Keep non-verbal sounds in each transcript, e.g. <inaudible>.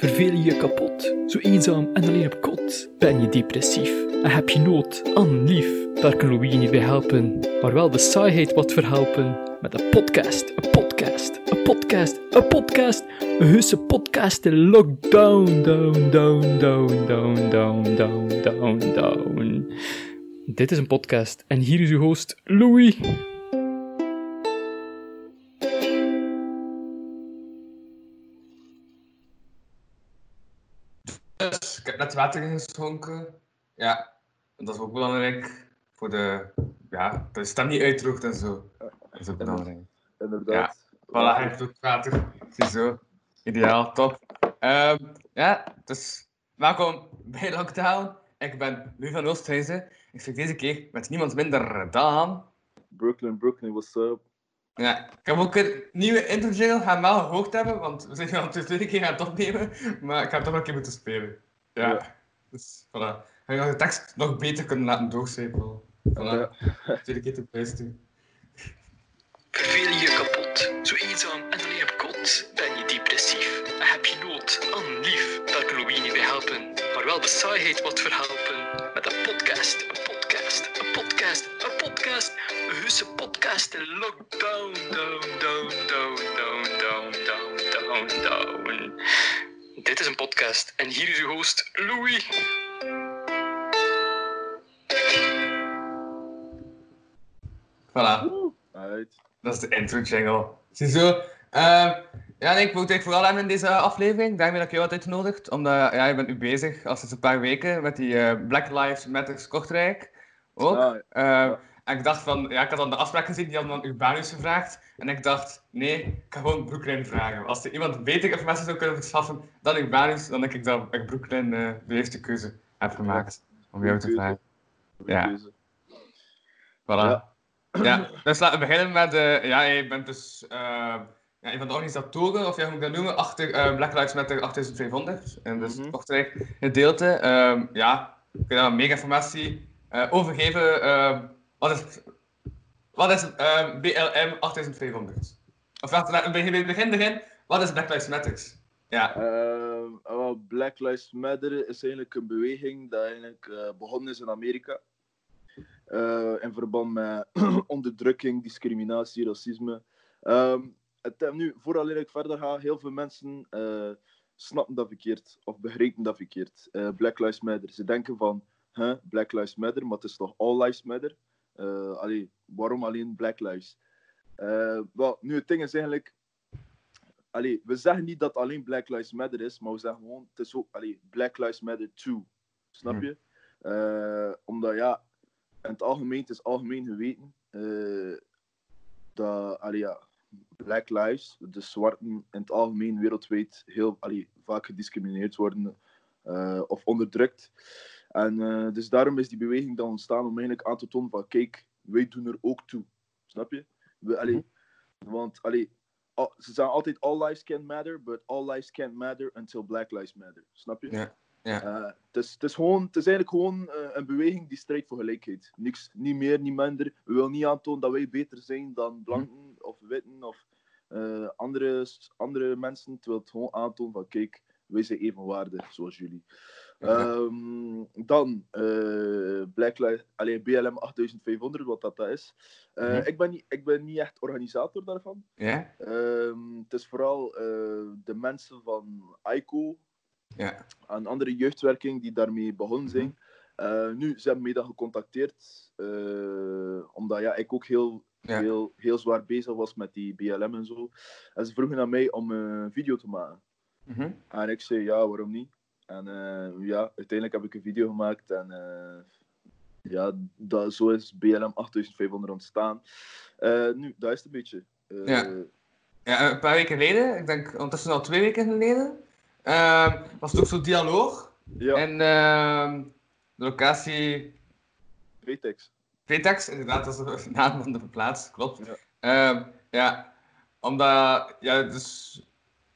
Verveel je je kapot? Zo eenzaam en alleen op kot? Ben je depressief en heb je nood aan lief? Daar kan Louis niet bij helpen, maar wel de saaiheid wat verhelpen. Met een podcast, een podcast, een podcast, een podcast. Een heuse podcast in lockdown, down, down, down, down, down, down, down, down. Dit is een podcast en hier is uw host Louis. Net water ingeschonken. Ja, en dat is ook belangrijk voor de. Ja, dat je stem niet uitdroogt en zo. Dat is ook belangrijk. Inderdaad. Voilà, hij heeft ook water. Ziezo. Ideaal, top. Ehm, ja, dus welkom bij Lockdown. Ik ben Louis van Oosthuizen. Ik zit deze keer met niemand minder dan. Brooklyn, Brooklyn, what's up? Ja, ik heb ook een nieuwe intro jingle gaan wel gehoord hebben, want we zijn al de tweede keer aan het opnemen, maar ik ga het toch nog een keer moeten spelen. Ja, dus voilà. Ga je de tekst nog beter kunnen laten doorcijpelen. Voilà, Ja. tweede keer te luisteren. Verveel je je kapot? Zo eenzaam en alleen op kot? Ben je depressief en heb je nood aan lief? Daar kan Louis niet bij helpen, maar wel de saaiheid wat verhelpen. Met een podcast, een podcast, een podcast, een podcast. Een heuse podcast in lockdown, down, down, down, down, down, down, down, down. Dit is een podcast en hier is uw host Louis. Voilà, dat is de intro jingle. Ziezo. Ehm ja, nee, ik wil het vooral hebben in deze aflevering. Daarmee dat ik jou had uitgenodigd, omdat ja, je bent nu bezig, al sinds een paar weken, met die eh, Black Lives Matter Kortrijk. Ook. Ah, En ik dacht van, ja, ik had dan de afspraak gezien, die hadden dan Urbanus gevraagd. En ik dacht, nee, ik ga gewoon Brooklyn vragen. Als er iemand beter informatie zou kunnen verschaffen dan Urbanus, dan denk ik dat ik Brooklyn eh, de eerste keuze heb gemaakt om jou te vragen. Ja. Voilà. Ja, dus laten we beginnen met, eh ja, je bent dus eh, ja, een van de organisatoren, of ja, hoe moet ik dat noemen, achter Black Lives Matter 8500. En dus Mhm. Kortrijk gedeelte. Ehm, ja, ik kan daar meer informatie over geven. Ehm, wat is, wat is ehm, BLM 8500? Of wacht, laten we beginnen begin erin. Wat is Black Lives Matter? Ja, Ehm, Black Lives Matter is eigenlijk een beweging die eigenlijk eh, begonnen is in Amerika. Eh, in verband met <clears throat> onderdrukking, discriminatie, racisme. Ehm, het, eh, nu, voordat ik verder ga, heel veel mensen snappen dat verkeerd of begrijpen dat verkeerd. Black Lives Matter. Ze denken van, huh, Black Lives Matter, maar het is toch All Lives Matter? Allee, waarom alleen Black Lives? Eh, wel, nu het ding is eigenlijk, allee, we zeggen niet dat alleen Black Lives Matter is, maar we zeggen gewoon, het is ook allee, Black Lives Matter too. Snap Hmm. je? Eh, omdat ja, in het algemeen, het is algemeen geweten dat allee, ja, Black Lives, de zwarten in het algemeen wereldwijd heel allee, vaak gediscrimineerd worden of onderdrukt. En eh, dus daarom is die beweging dan ontstaan om eigenlijk aan te tonen van kijk, wij doen er ook toe. Snap je? We, allee, Want allee, al- ze zeggen altijd all lives can matter, but all lives can't matter until black lives matter. Snap je? Ja, ja. Eh, het, is, het, is gewoon, het is eigenlijk gewoon eh, een beweging die strijdt voor gelijkheid. Niks, niet meer, niet minder. We willen niet aantonen dat wij beter zijn dan blanken of witten of andere, andere mensen. Het wil het gewoon aantonen van kijk, wij zijn evenwaardig zoals jullie. Ehm, dan Black Lives, alleen BLM 8500, wat dat, dat is. Eh, Mhm. ik, ben niet, ik ben niet echt organisator daarvan. Ehm, het is vooral eh, de mensen van ICO Ja. en andere jeugdwerking die daarmee begonnen zijn. Eh, nu, ze hebben mij dan gecontacteerd, omdat ja, ik ook heel, Ja. heel, heel zwaar bezig was met die BLM en zo. En ze vroegen aan mij om een video te maken. Mhm. En ik zei ja, waarom niet? En eh, ja, uiteindelijk heb ik een video gemaakt en eh, ja, dat, zo is BLM 8500 ontstaan. Eh, nu, dat is het een beetje. Ja. Ja, een paar weken geleden, ik denk ondertussen al twee weken geleden, ehm, was het ook zo'n dialoog. ja, En ehm, de locatie Vetex. Vetex, inderdaad, dat is de <laughs> naam van de plaats, klopt. Ja. Ja, ja omdat, ja, dus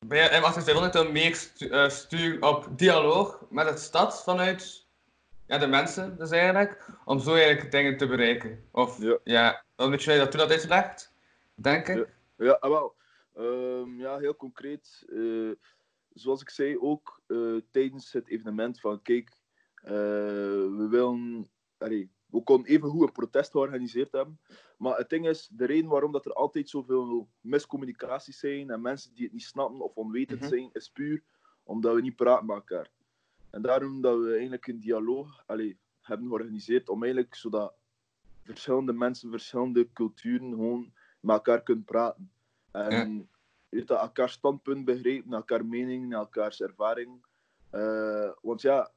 bij M800 dan meer stu eh, sturen op dialoog met de stad vanuit ja, de mensen, dus eigenlijk, om zo eigenlijk dingen te bereiken. Of Ja. ja, hoe je dat toen had uitgelegd, denk ik. Ja, ah, wel. Ehm, ja, heel concreet. eh, zoals ik zei ook eh, tijdens het evenement van kijk, eh, we willen, allee, we konden even goed een protest georganiseerd hebben. Maar het ding is, de reden waarom dat er altijd zoveel miscommunicaties zijn en mensen die het niet snappen of onwetend Mhm. zijn, is puur omdat we niet praten met elkaar. En daarom dat we eigenlijk een dialoog allee, hebben georganiseerd om eigenlijk zodat verschillende mensen, verschillende culturen gewoon met elkaar kunnen praten. En weet dat, elkaar standpunt begrijpen, elkaar mening, elkaars ervaring. Eh, want ja,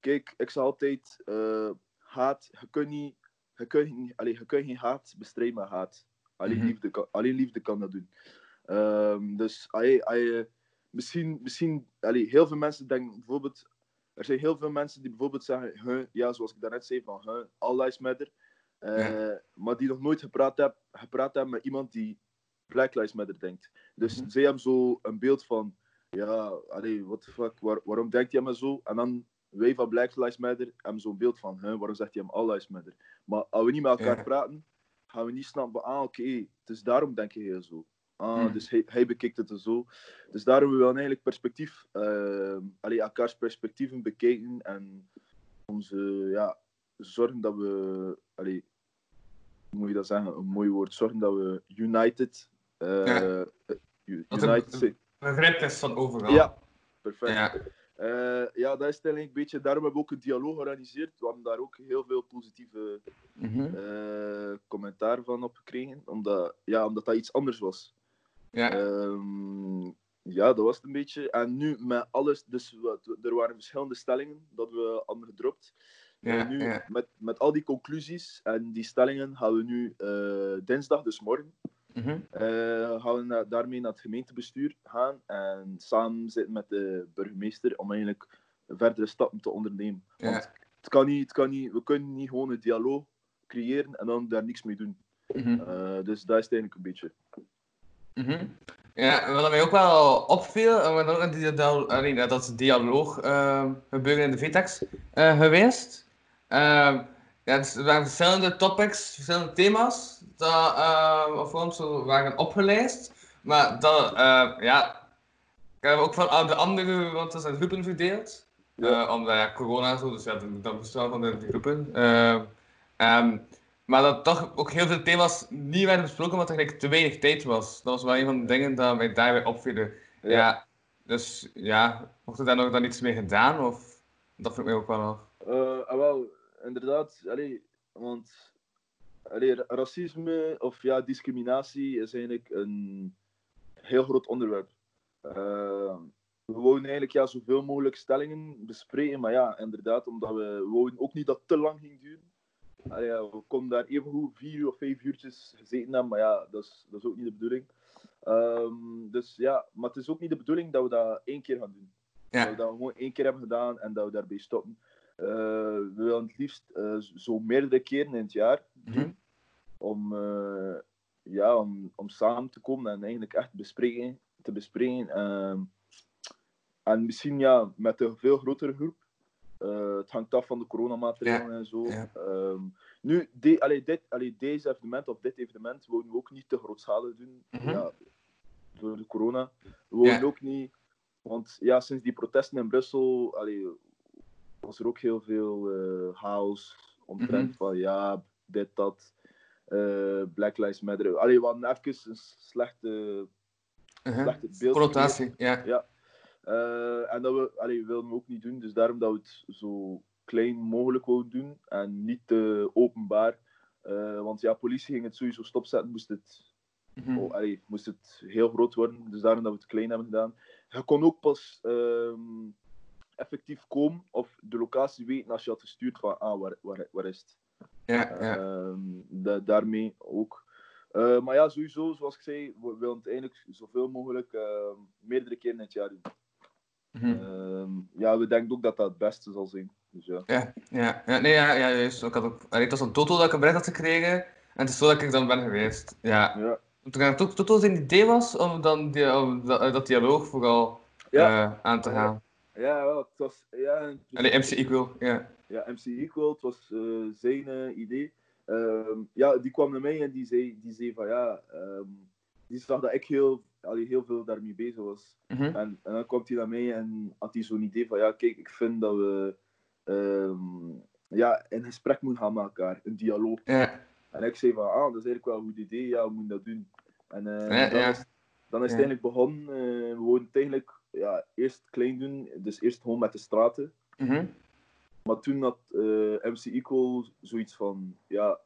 kijk, ik zeg altijd, eh, haat, je kunt niet, je kunt, allee, je kunt geen haat bestrijden met haat. Alleen, Mhm. liefde, kan, alleen liefde kan dat doen. Ehm, dus je- misschien, misschien allee, heel veel mensen denken bijvoorbeeld, er zijn heel veel mensen die bijvoorbeeld zeggen, huh, ja, zoals ik daarnet zei, van huh, all lives matter. Eh, Maar die nog nooit gepraat hebben gepraat hebben met iemand die Black Lives Matter denkt. Dus Mhm. zij hebben zo een beeld van, ja, allee, what the fuck, waar- waarom denkt hij maar zo? En dan wij van Black Lives Matter hebben zo'n beeld van, huh, waarom zegt hij hem All Lives Matter? Maar als we niet met elkaar Ja. praten, gaan we niet snappen, ah, oké, dus daarom denk je heel zo. Ah, Mhm. dus hij, hij bekijkt het er zo. Dus daarom willen we eigenlijk perspectief, uh, allee, elkaars perspectieven bekijken en onze, ja, zorgen dat we, allee, hoe moet je dat zeggen, een mooi woord, zorgen dat we united, eh, Ja. eh, united zijn. Begrip is van overal. Ja, perfect. Ja. Eh, ja, dat is een beetje. Daarom hebben we ook een dialoog georganiseerd. We hebben daar ook heel veel positieve Mhm. eh, commentaar van op gekregen. Omdat, ja, omdat dat iets anders was. ja. Ehm, ja, dat was het een beetje. En nu met alles, dus wat, er waren verschillende stellingen dat we hadden gedropt. ja, En nu, ja. met, met al die conclusies en die stellingen, gaan we nu eh, dinsdag, dus morgen, Eh, gaan we na- daarmee naar het gemeentebestuur gaan en samen zitten met de burgemeester om eigenlijk verdere stappen te ondernemen. Want het kan niet, het kan niet, we kunnen niet gewoon een dialoog creëren en dan daar niks mee doen. Mhm. Eh, dus dat is het eigenlijk een beetje. Mhm. Ja, wat mij ook wel opviel, en we ook allee, dat is dialoog eh, gebeuren in de VTEX geweest. Ja, er waren verschillende topics, verschillende thema's, dat eh, ons zo waren opgelijst. Maar dat, eh, ja, ik heb ook van aan de andere, want dat zijn groepen verdeeld. Ja. Eh, omdat ja, corona zo, dus ja, dat- dat bestaan van de, groepen. Eh, ehm, maar dat toch ook heel veel thema's niet werden besproken, omdat er eigenlijk te weinig tijd was. Dat was wel een van de dingen dat mij daarbij opvielen. Ja. Ja. dus ja, wordt er daar nog dan iets mee gedaan? Of dat vind ik mij ook wel af. Eh, ah, wel, inderdaad, allee, want allee, racisme of ja, discriminatie is eigenlijk een heel groot onderwerp. Eh, we wouden eigenlijk ja, zoveel mogelijk stellingen bespreken, maar ja, inderdaad, omdat we, we wouden ook niet dat te lang ging duren. Allee, we konden daar even goed vier of vijf uurtjes gezeten hebben, maar ja, dat is, dat is ook niet de bedoeling. Ehm, dus ja, maar het is ook niet de bedoeling dat we dat één keer gaan doen. Ja. Dat we dat gewoon één keer hebben gedaan en dat we daarbij stoppen. Eh, we willen het liefst eh, zo meerdere keren in het jaar doen. Om, eh, ja, om, om samen te komen en eigenlijk echt bespreken, te bespreken. Ehm, en misschien ja, met een veel grotere groep. Het hangt af van de coronamaatregelen en zo. ja. Ehm, nu, de, allee, dit, allee, deze evenement of dit evenement wouden we ook niet te grootschalig doen. Mhm. ja, door de corona. We wouden Ja. ook niet... Want ja, sinds die protesten in Brussel allee, was er ook heel veel eh chaos omtrent Mhm. van ja, dit, dat, eh, Black Lives Matter. Allee, we hadden even een slechte, Uh-huh. slechte beeld. Connotatie, ja. Ja. Eh, en dat we, allee, wilden we ook niet doen, dus daarom dat we het zo klein mogelijk wilden doen en niet te openbaar. Eh, want ja, politie ging het sowieso stopzetten, moest het, oh, allee, moest het heel groot worden, dus daarom dat we het klein hebben gedaan. Je kon ook pas ehm, effectief komen of de locatie weten als je had gestuurd van, ah, waar, waar, waar is het? Ja, ja. Ehm, da- daarmee ook. Eh, maar ja, sowieso, zoals ik zei, we willen het eigenlijk zoveel mogelijk ehm, meerdere keren in het jaar doen. Mhm. Ehm, ja, we denken ook dat dat het beste zal zijn. Dus ja. Ja, ja, ja, nee, ja, ja, juist. Ik had ook, het was een Toto dat ik een bericht had gekregen. En het is zo dat ik dan ben geweest. Ja. Ja, Toen Toto zijn idee was om dan die, om dat, dat dialoog vooral eh, aan te gaan. Ja wel, het was. Ja, Allee, MC Equal, ja. ja, MC Equal, het was eh, zijn eh, idee. Ehm, ja, die kwam naar mij en die zei, die zei van ja, ehm, die zag dat ik heel allee, heel veel daarmee bezig was. Mhm. En, en dan kwam hij naar mij en had hij zo'n idee van, ja, kijk, ik vind dat we ehm, ja, een gesprek moeten gaan met elkaar, een dialoog. Ja. En ik zei van, ah, dat is eigenlijk wel een goed idee, ja, we moeten dat doen. En eh, Ja, dan, ja. Is, dan is het eigenlijk begonnen, eh, we wouden het eigenlijk ja, eerst klein doen, dus eerst gewoon met de straten. Mhm. Maar toen had eh, MC Equal zoiets van, ja,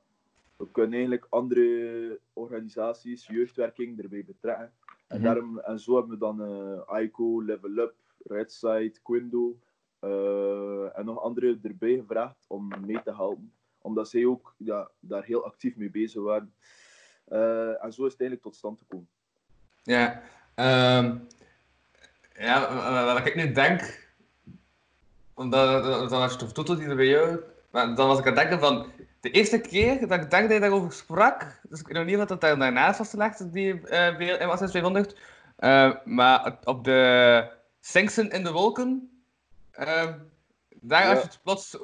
we kunnen eigenlijk andere organisaties, jeugdwerking erbij betrekken. En, Mhm. daarom, en zo hebben we dan eh ICO, Level Up, Redside, Quindo eh, en nog andere erbij gevraagd om mee te helpen. Omdat zij ook ja, daar heel actief mee bezig waren. En zo is het eigenlijk tot stand gekomen. Ja, ehm, ja, eh, wat ik nu denk, omdat dat was toch Toto die er bij jou, maar dan was ik aan het denken van, de eerste keer dat ik denk dat je daarover sprak, dus ik weet nog niet wat dat daar daarnaast was gelegd, die uh, BLM 200, uh, maar op de Singsen in de wolken, uh, daar Ja. als je het plots,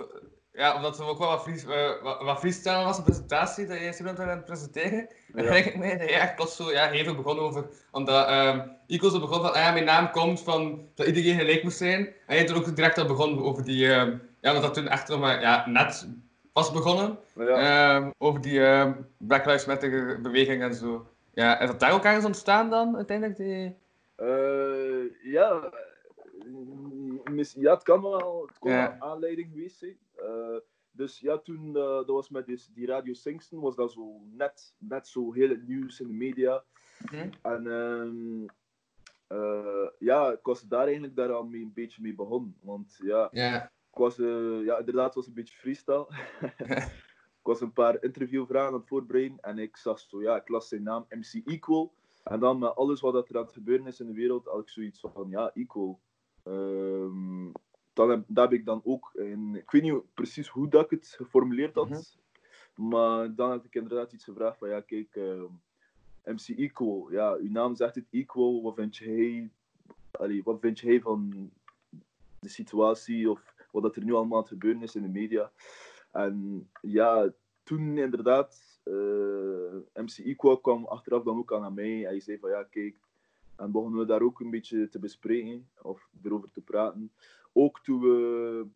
ja, omdat er ook wel wat, vries, uh, wat, wat freestyle was, een presentatie, dat je studenten aan het presenteren, dan Ja. denk ik mee dat je echt plots zo ja, hevig begon over. Omdat um, Ico zo begon van, ah ja, mijn naam komt van dat iedereen gelijk moest zijn. En je toen ook direct al begon over die, um, ja, want dat toen echt nog maar ja, net was begonnen. Ja. Um, over die um, Black Lives Matter beweging en zo. Ja, is dat daar ook ergens ontstaan dan, uiteindelijk? Die... Eh, ja, mis- ja, het kan wel, het kon Ja. aanleiding geweest zijn. Eh, dus ja, toen, eh, dat was met dus die Radio Singsten, was dat zo net, net zo heel het nieuws in de media. Mhm. En ehm, eh, ja, ik was daar eigenlijk mee, een beetje mee begonnen. Want ja, Ja. ik was, ja, inderdaad, het was een beetje freestyle. <laughs> ik was een paar interviewvragen aan het voorbereiden en ik zag zo, ja, ik las zijn naam MC Equal. En dan met alles wat er aan het gebeuren is in de wereld, had ik zoiets van, ja, Equal. Ehm, dan heb, heb ik dan ook, in, ik weet niet precies hoe dat ik het geformuleerd had, Mhm. maar dan had ik inderdaad iets gevraagd van, ja, kijk, ehm, MC Equal, ja, uw naam zegt het Equal, wat vind jij, allee, wat vind jij van de situatie of wat dat er nu allemaal aan het gebeuren is in de media? En ja, toen inderdaad, eh, MC Equal kwam achteraf dan ook aan aan mij. Hij zei van ja, kijk, en begonnen we daar ook een beetje te bespreken of erover te praten. Ook toen we,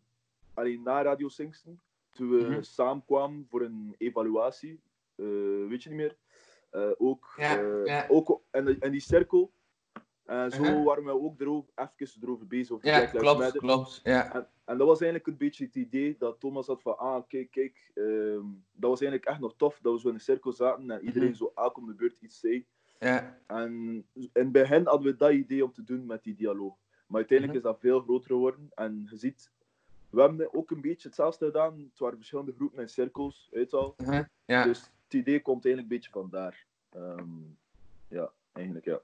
alleen na Radio Singsten, toen we Mhm. samenkwamen voor een evaluatie, eh, weet je niet meer. Eh, ook, Ja, eh, ja. ook in, in die cirkel. En zo Mhm. waren we ook erover, even erover bezig. Over Ja, klopt, klopt. Ja. En, en dat was eigenlijk een beetje het idee dat Thomas had van, ah, kijk, kijk, ehm, dat was eigenlijk echt nog tof dat we zo in een cirkel zaten en iedereen Mhm. zo elk om de beurt iets zei. Ja. En in het begin hadden we dat idee om te doen met die dialoog. Maar uiteindelijk Mhm. is dat veel groter geworden en je ziet, we hebben ook een beetje hetzelfde gedaan. Het waren verschillende groepen en cirkels, uit al. Mhm. Ja. Dus het idee komt eigenlijk een beetje vandaar. Ehm, ja, eigenlijk ja.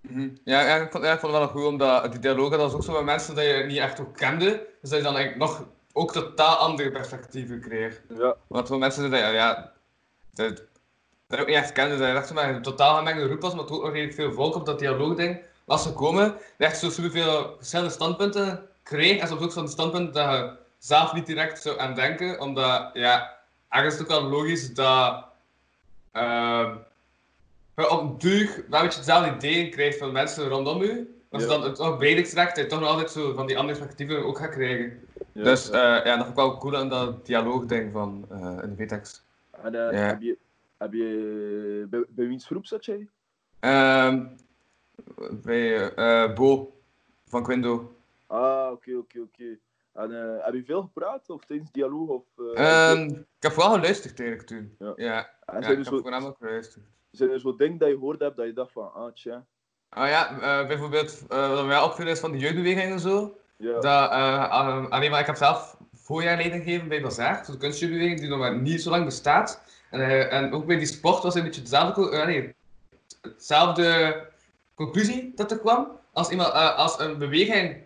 Mhm. Ja, ja, ik vond, ja, ik vond het wel goed, omdat die dialogen, dat was ook zo met mensen dat je niet echt ook kende. Dus dat je dan eigenlijk nog ook totaal andere perspectieven kreeg. Ja, Want voor mensen die dat, ja, dat, dat je ook niet echt kende, dat je echt zo maar een totaal gemengde groep was, maar er ook nog redelijk veel volk op dat dialoogding was gekomen. Dat je echt zo superveel verschillende standpunten kreeg. En soms ook zo'n standpunt dat je zelf niet direct zou aan denken, omdat, ja, ergens is het ook wel logisch dat ehm je op een duur wel een beetje hetzelfde idee krijgt van mensen rondom je. Als je Ja. dan het toch breder trekt, je toch nog altijd zo van die andere perspectieven ook gaat krijgen. ja, dus ja. eh, ja, dat vond ik wel cool aan dat dialoogding van eh in de VTEX. Eh, ja. heb je, heb je bij, bij wiens groep zat jij? Ehm bij eh Bo van Quindo. Ah, oké, oké, oké. En eh, heb je veel gepraat of tijdens dialoog? Of, eh, Ehm, ik heb vooral geluisterd eigenlijk toen. Ja. Ja, en ja, ik er heb zo, voornamelijk geluisterd. zijn er zo dingen dat je gehoord hebt dat je dacht van, ah, tja. Ah ja, bijvoorbeeld wat mij opviel is van de jeugdbeweging en zo. Ja, Dat, eh, alleen maar ik heb zelf voorjaar leiding gegeven bij Bazaar, de kunstjeugdbeweging die nog maar niet zo lang bestaat. En, eh, en ook bij die sport was een beetje dezelfde, eh, nee, hetzelfde conclusie dat er kwam. Als, iemand, eh, als een beweging,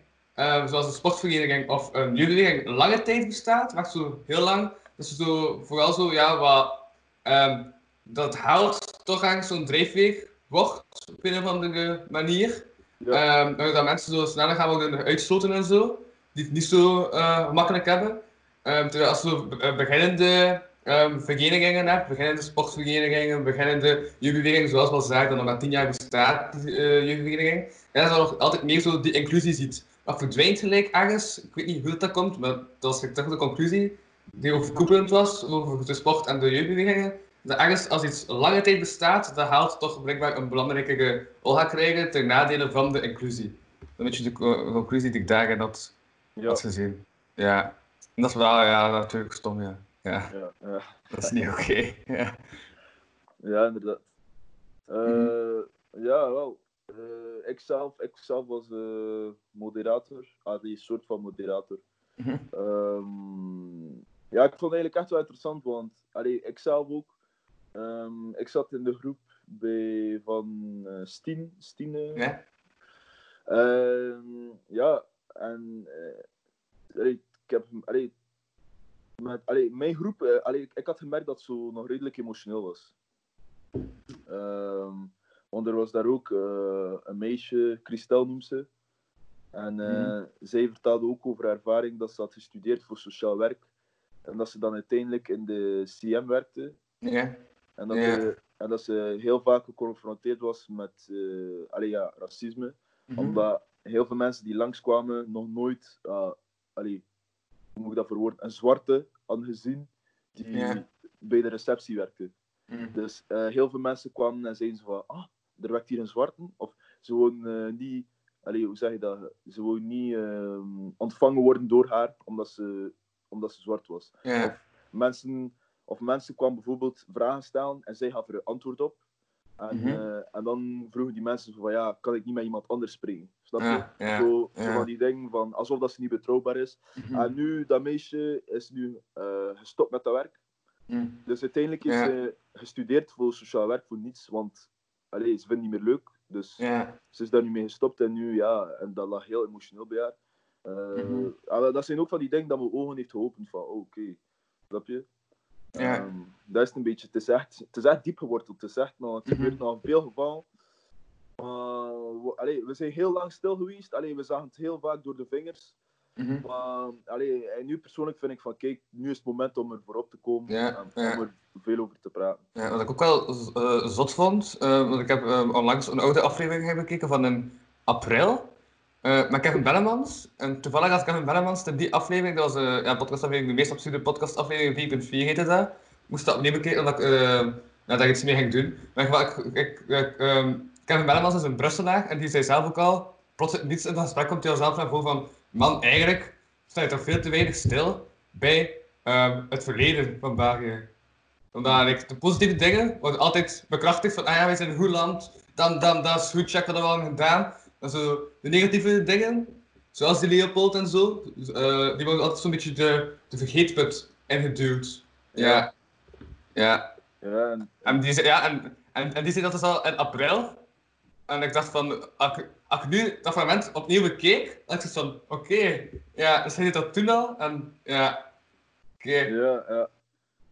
zoals een sportvereniging of een jeugdbeweging, lange tijd bestaat, echt zo heel lang, dus zo, vooral zo, ja, wat, ehm, dat hout toch aan zo'n drijfveeg wordt, op een of andere manier. ja, Ehm, dat mensen zo sneller gaan worden uitstoten en zo, die het niet zo makkelijk hebben. Ehm, terwijl als eh, beginnende ehm, verenigingen hebt, beginnende sportverenigingen, beginnende jeugdbewegingen, zoals wel zei, dat nog maar tien jaar bestaat, die uh, jeugdbeweging, en dat je nog altijd meer zo die inclusie ziet. Dat verdwijnt gelijk ergens, ik weet niet hoe dat komt, maar dat was toch de conclusie die overkoepelend was over de sport en de jeugdbewegingen. Dat ergens, als iets lange tijd bestaat, dat haalt toch blijkbaar een belangrijkere rol gaat krijgen ten nadele van de inclusie. Een beetje de conclusie die ik daarin had, had gezien. Ja, en dat is wel ja, natuurlijk stom, ja. Ja, ja, dat is niet oké. Ja. Ja, inderdaad. Eh, Ja, wel. Eh, ik, zelf, ik zelf was eh, moderator. Ah, die soort van moderator. Mhm. Ehm, ja, ik vond het eigenlijk echt wel interessant, want allee, ik zelf ook. ehm, ik zat in de groep bij, van eh Stien. Stien eh, Ja? Ehm, ja, en eh, allee, ik heb, allee, allee, mijn groep, eh, allee, ik, ik had gemerkt dat ze nog redelijk emotioneel was. Ehm, want er was daar ook eh, een meisje, Christel noemt ze. En Mhm. zij vertelde ook over haar ervaring dat ze had gestudeerd voor sociaal werk. En dat ze dan uiteindelijk in de CM werkte. Ja? En dat, ze, en dat ze heel vaak geconfronteerd was met allee, ja, racisme Mhm. omdat heel veel mensen die langskwamen nog nooit, uh, allee, hoe moet ik dat verwoorden, een zwarte hadden gezien die Ja. bij de receptie werkte. Mhm. Dus eh, heel veel mensen kwamen en zeiden van, ah, er werkt hier een zwarte. Of ze wouden eh, niet, allee, hoe zeg je dat, ze wouden niet ehm, ontvangen worden door haar omdat ze, omdat ze zwart was. Ja. Mensen, of mensen kwamen bijvoorbeeld vragen stellen en zij gaf er een antwoord op. En, Mhm. eh, en dan vroegen die mensen van ja, kan ik niet met iemand anders spreken? Snap je? Ja, zo, zo van die dingen van alsof dat ze niet betrouwbaar is. Mhm. En nu, dat meisje is nu eh, gestopt met dat werk. Mhm. Dus uiteindelijk is ze gestudeerd voor sociaal werk voor niets, want allee, ze vindt het niet meer leuk. Dus ze is daar nu mee gestopt en nu, ja, en dat lag heel emotioneel bij haar. Ah, dat zijn ook van die dingen dat mijn ogen heeft geopend van, oh, oké, snap je? Ja. Ehm, dat is een beetje, het is echt, het is echt diep geworteld. Het, is echt nog, het gebeurt nog in veel gevallen. Maar, we, allee, we zijn heel lang stil geweest. Allee, we zagen het heel vaak door de vingers. Mhm. Maar allee, en nu persoonlijk vind ik van, kijk, nu is het moment om er voorop te komen Ja, en ja. om er veel over te praten. Ja, wat ik ook wel eh, zot vond, eh, want ik heb eh, onlangs een oude aflevering bekeken van in april eh, met Kevin Bellemans. En toevallig had Kevin Bellemans in die aflevering, dat was eh, ja, podcastaflevering, de meest absurde podcastaflevering 4.4 heette dat. Ik moest dat opnieuw bekeken omdat ik eh, ja, daar iets mee ging doen. Maar ik, ik, ik, ik, ehm, Kevin Bellemans is een Brusselaar en die zei zelf ook al, plots niets in dat gesprek komt hij al zelf naar voren van, man, eigenlijk sta je toch veel te weinig stil bij ehm, het verleden van België omdat like, de positieve dingen worden altijd bekrachtigd van, ah ja, wij zijn een goed land, dan, dan, dat is goed, check wat we al gedaan. En zo, de negatieve dingen, zoals die Leopold en zo, eh, die worden altijd zo'n beetje de, de vergeetput ingeduwd. Ja. Ja. Ja, en, En die ja, en, en, en die zei dat dus al in april. En ik dacht van, als ik, als ik nu dat fragment opnieuw bekeek, dacht ik van, oké, ja, dus hij deed dat toen al, en ja, oké. ja, ja.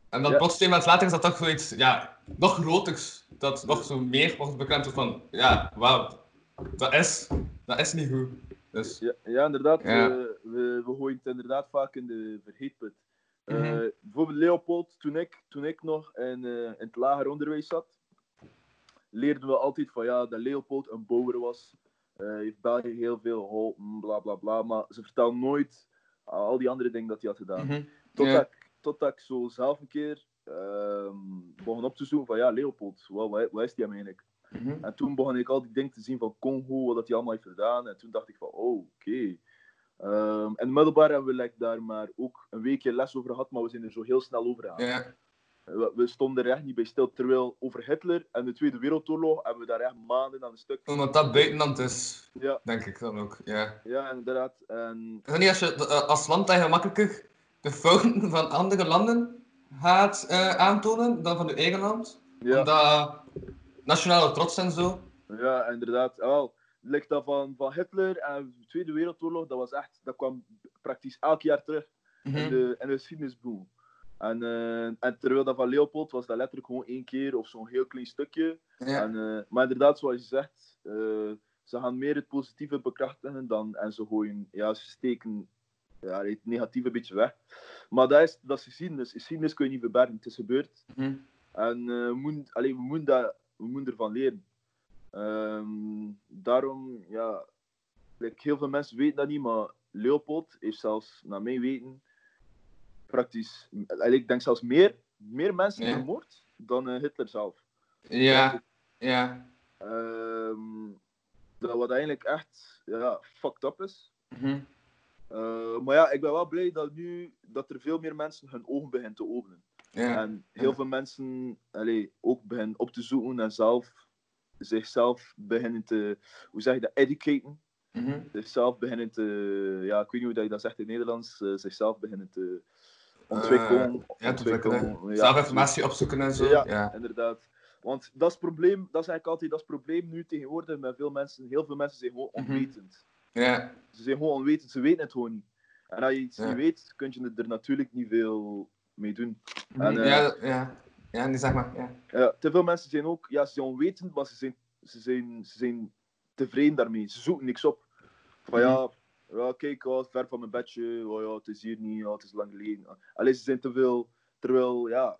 En dan Ja. plots twee maanden later is dat toch zoiets, ja, nog groters. Dat nog zo meer wordt bekend van, ja, wauw, dat is, dat is niet goed. Dus, Ja, ja inderdaad. Ja. We, we, we gooien het inderdaad vaak in de vergeetput. Eh, Mhm. bijvoorbeeld Leopold, toen ik, toen ik nog in, eh, in het lager onderwijs zat, leerden we altijd van ja, dat Leopold een bouwer was. Eh heeft België heel veel geholpen, bla bla bla. Maar ze vertelden nooit al die andere dingen dat hij had gedaan. mhm. Totdat, ik, totdat ik zo zelf een keer ehm, begon op te zoeken van ja, Leopold, wat, wat, wat is die eigenlijk? Mhm. En toen begon ik al die dingen te zien van Congo, wat dat hij allemaal heeft gedaan. En toen dacht ik van, oh, oké. Ehm, en middelbaar hebben we like, daar maar ook een weekje les over gehad, maar we zijn er zo heel snel over gegaan. We, we stonden er echt niet bij stil. Terwijl over Hitler en de Tweede Wereldoorlog hebben we daar echt maanden aan een stuk. omdat dat buitenland is, Ja, denk ik dan ook, ja. ja inderdaad. En, Is niet als je eh, als land dat je gemakkelijker de fouten <laughs> van andere landen gaat eh, aantonen dan van je eigen land? ja, Omdat nationale trots en zo. ja, inderdaad. Wel, ligt dat van, van Hitler en de Tweede Wereldoorlog, dat was echt, dat kwam praktisch elk jaar terug. in Mhm. de, in de geschiedenisboom. En, eh, en terwijl dat van Leopold was dat letterlijk gewoon één keer of zo'n heel klein stukje. Ja. En, eh, maar inderdaad, zoals je zegt, eh, ze gaan meer het positieve bekrachtigen dan, en ze gooien, ja, ze steken ja, het negatieve een beetje weg. Maar dat is, dat is geschiedenis. Geschiedenis kun je niet verbergen. Het is gebeurd. Mhm. En we, moeten, allee, we, moeten dat, we moeten ervan leren. Ehm, daarom, ja, like, heel veel mensen weten dat niet, maar Leopold heeft zelfs, naar mijn weten, praktisch, ik denk zelfs meer, meer mensen Ja. vermoord dan eh, Hitler zelf. Ja, ja. Ehm, dat wat eigenlijk echt ja, fucked up is. Mhm. Eh, maar ja, ik ben wel blij dat nu dat er veel meer mensen hun ogen beginnen te openen. Ja. En heel Ja. veel mensen allee, ook beginnen op te zoeken en zelf zichzelf beginnen te, hoe zeg je dat, educaten. Mhm. Zichzelf beginnen te, ja, ik weet niet hoe dat je dat zegt in het Nederlands, eh, zichzelf beginnen te ontwikkelen. Eh, Ja, te ontwikkelen. ja, Zelf informatie opzoeken en zo. Ja. Inderdaad. Want dat is het probleem, dat is eigenlijk altijd dat is het probleem nu tegenwoordig met veel mensen. Heel veel mensen zijn gewoon Mhm. onwetend. Ja. Ze zijn gewoon onwetend, ze weten het gewoon niet. En als je iets niet weet, kun je er natuurlijk niet veel mee doen. Mhm. En, eh, ja, ja. Ja, nee, zeg maar. Ja. Te veel mensen zijn ook, ja, ze zijn onwetend, maar ze zijn, ze zijn, ze zijn tevreden daarmee. Ze zoeken niks op. Van ja, ja kijk, oh, ver van mijn bedje, oh ja, het is hier niet, oh, het is lang geleden. Alleen ze zijn te veel, terwijl, ja,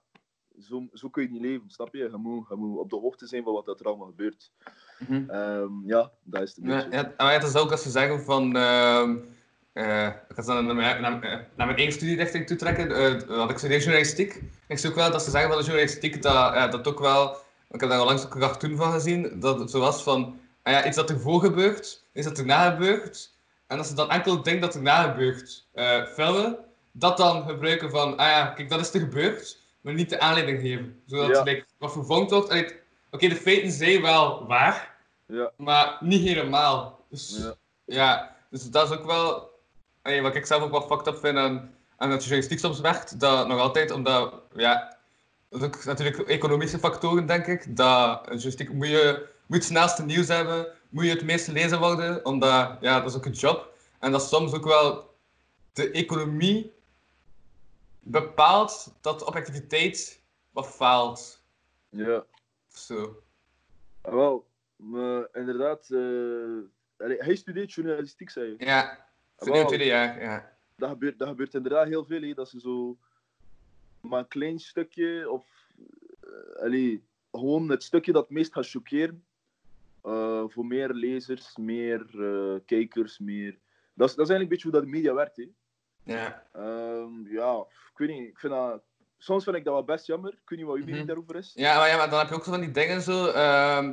zo, zo kun je niet leven, snap je? Je moet, je moet op de hoogte zijn van wat er allemaal gebeurt. Mhm. Ehm, ja, dat is het Ja, ja, maar het is ook als ze zeggen van. ehm eh, ik ga dan naar mijn, naar, eh, naar mijn eigen studierichting toe trekken. eh, dat ik studeer journalistiek. Ik zie ook wel dat ze zeggen van de journalistiek dat ja, dat ook wel. Ik heb daar al langs een cartoon van gezien. Dat het zo was van. ah ja, iets dat ervoor gebeurt, iets dat erna gebeurt. En als ze dan enkel het ding dat erna gebeurt eh filmen, dat dan gebruiken van. Ah ja, kijk, dat is er gebeurd, maar niet de aanleiding geven. Zodat Ja. like, wat vervormd wordt. Oké, de feiten zijn wel waar. Ja, Maar niet helemaal. Dus Ja. ja, dus dat is ook wel wat ik zelf ook wel fucked up vind aan, aan dat journalistiek soms werkt. Dat nog altijd, omdat, ja, dat is ook natuurlijk economische factoren, denk ik. Dat journalistiek moet je moet het snelste nieuws hebben, moet je het meeste lezen worden, omdat, ja, dat is ook een job. En dat soms ook wel de economie bepaalt dat de objectiviteit wat faalt. ja. Zo. Ah, wel, maar inderdaad, eh, hij studeert journalistiek, zei je. Ja, het tweede jaar, ja. dat gebeurt, dat gebeurt inderdaad heel veel, hè, dat ze zo maar een klein stukje, of allee, gewoon het stukje dat het meest gaat choqueren, eh, voor meer lezers, meer eh, kijkers, meer... Dat is, dat is eigenlijk een beetje hoe dat de media werkt. Hè. Ja. Ehm, ja, ik weet niet, ik vind dat... Soms vind ik dat wel best jammer. Ik weet niet wat uw mening Mhm. daarover is. Ja, maar, ja, maar dan heb je ook zo van die dingen zo. ehm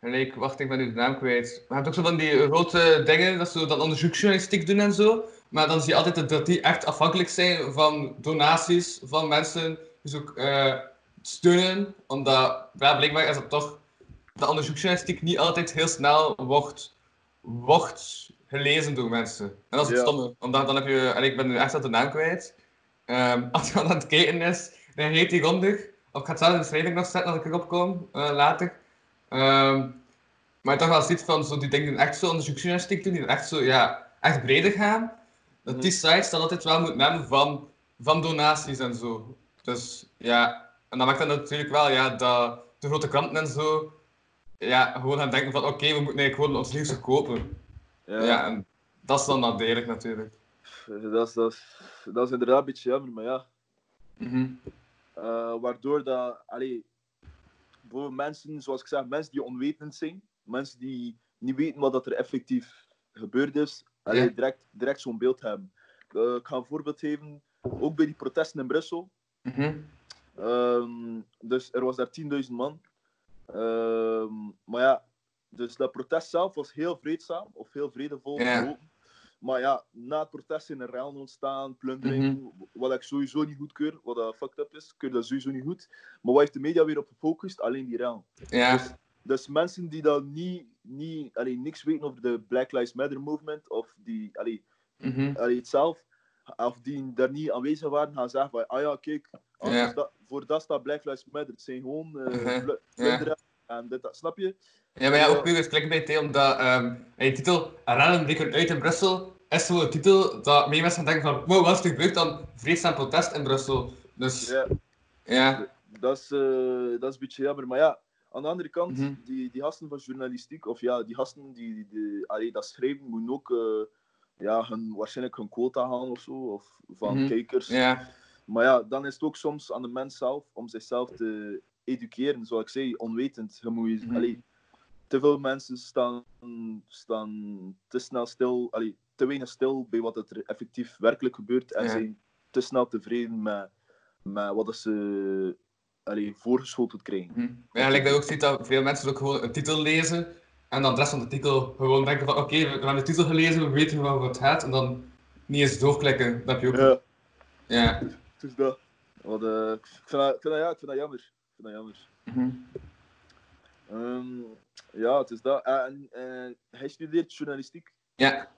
gelijk, wacht, ik ben nu de naam kwijt. Maar je hebt ook zo van die grote dingen dat ze dan onderzoeksjournalistiek doen en zo. Maar dan zie je altijd dat- dat die echt afhankelijk zijn van donaties van mensen die ze ook eh, steunen. Omdat, ja, blijkbaar is dat toch dat onderzoeksjournalistiek niet altijd heel snel wordt, wordt gelezen door mensen. En dat is het Ja. stomme. Omdat dan heb je, en ik ben nu echt aan de naam kwijt. Ehm, <laughs> als je aan het kijken is, dan heet die rondig. Of ik ga het zelf in de beschrijving nog zetten als ik erop kom, eh, later. Ehm, maar je toch wel ziet van zo die dingen die echt zo onderzoeksjournalistiek doen, die echt zo, ja, echt breder gaan. Dat Mhm. die sites dan altijd wel moeten hebben van, van donaties en zo. Dus ja, en dan maakt dat natuurlijk wel, ja, dat de grote kranten en zo, ja, gewoon gaan denken van, oké, we moeten eigenlijk gewoon ons nieuws verkopen. Ja. en dat is dan nadelig natuurlijk. Dat, is, dat, is, dat is inderdaad een beetje jammer, maar ja. Mhm. Eh, waardoor dat, allee, voor mensen, zoals ik zeg, mensen die onwetend zijn, mensen die niet weten wat dat er effectief gebeurd is, allee, Ja. direct, direct zo'n beeld hebben. Eh, ik ga een voorbeeld geven, ook bij die protesten in Brussel. Mhm. Ehm, dus er was daar 10.000 man. Ehm, maar ja, dus dat protest zelf was heel vreedzaam, of heel vredevol. Maar ja, na het protest zijn er rellen ontstaan, plundering, Mhm. wat ik sowieso niet goedkeur, wat dat fucked up is, keur dat sowieso niet goed. Maar wat heeft de media weer op gefocust? Alleen die rellen. Dus, dus mensen die dan niet, niet allee, niks weten over de Black Lives Matter movement, of die, allee, mhm. allee, het zelf, of die daar niet aanwezig waren, gaan zeggen van, ah ja, kijk, Ja. dat, voor dat staat Black Lives Matter. Het zijn gewoon eh plunderen en dit, dat, snap je? Ja, maar ja, ook weer het clickbait, hè, omdat ehm die titel Rellen breken uit in Brussel is zo'n titel dat meer mensen gaan denken van wow, wat is er gebeurd dan vreedzaam protest in Brussel. Dus Ja, ja, dat is, eh, dat is een beetje jammer. Maar ja, aan de andere kant, Mhm. die, die gasten van journalistiek, of ja, die gasten die, die, allee, dat schrijven, moeten ook, eh, ja, hun, waarschijnlijk hun quota halen of zo, of van Mhm. kijkers. Maar ja, dan is het ook soms aan de mens zelf om zichzelf te educeren. Zoals ik zei, onwetend. Je moet allee, te veel mensen staan, staan te snel stil, allee, te weinig stil bij wat er effectief werkelijk gebeurt. En zijn te snel tevreden met, met wat ze allee, voorgeschoteld krijgen. Hm. Ja, gelijk dat ook ziet dat veel mensen ook gewoon een titel lezen en dan de rest van de titel gewoon denken van oké, we hebben de titel gelezen, we weten waarover het gaat en dan niet eens doorklikken. Dat heb je ook. Ja, Ja. dus dat. Wat, eh, ik, vind dat, ik, vind dat, ja, ik vind dat jammer. Ik vind dat jammer. Mhm. Ehm, ja, het is dat. Eh, en, eh, hij studeert journalistiek. Ja,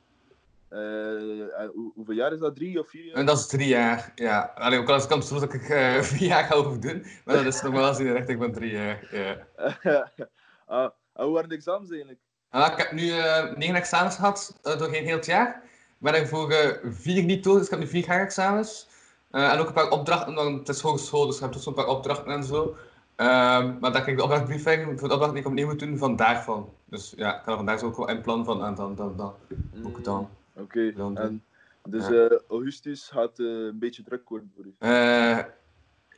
hoe- hoeveel jaar is dat? Drie of vier jaar? en dat is drie jaar. Ja. Allee, ook al is het kans dat ik vier jaar ga over doen, maar dat is nog wel eens in de richting van drie jaar. Ja. <laughs> ah, en hoe waren de examens eigenlijk? Ah, ik heb nu eh, negen examens gehad uh, doorheen heel het jaar. Ik ben er voor eh, vier niet door, dus ik heb nu vier jaar examens. Eh, en ook een paar opdrachten, want het is hogeschool, dus ik heb toch zo'n paar opdrachten en zo. Ehm, maar dan krijg ik de opdrachtbriefing voor de opdracht die ik opnieuw moet doen van daarvan. Dus ja, ik kan er vandaag zo ook wel een plan van en dan, dan, dan het dan. Oké, en dus Ja. eh, augustus gaat eh, een beetje druk worden voor u. Eh,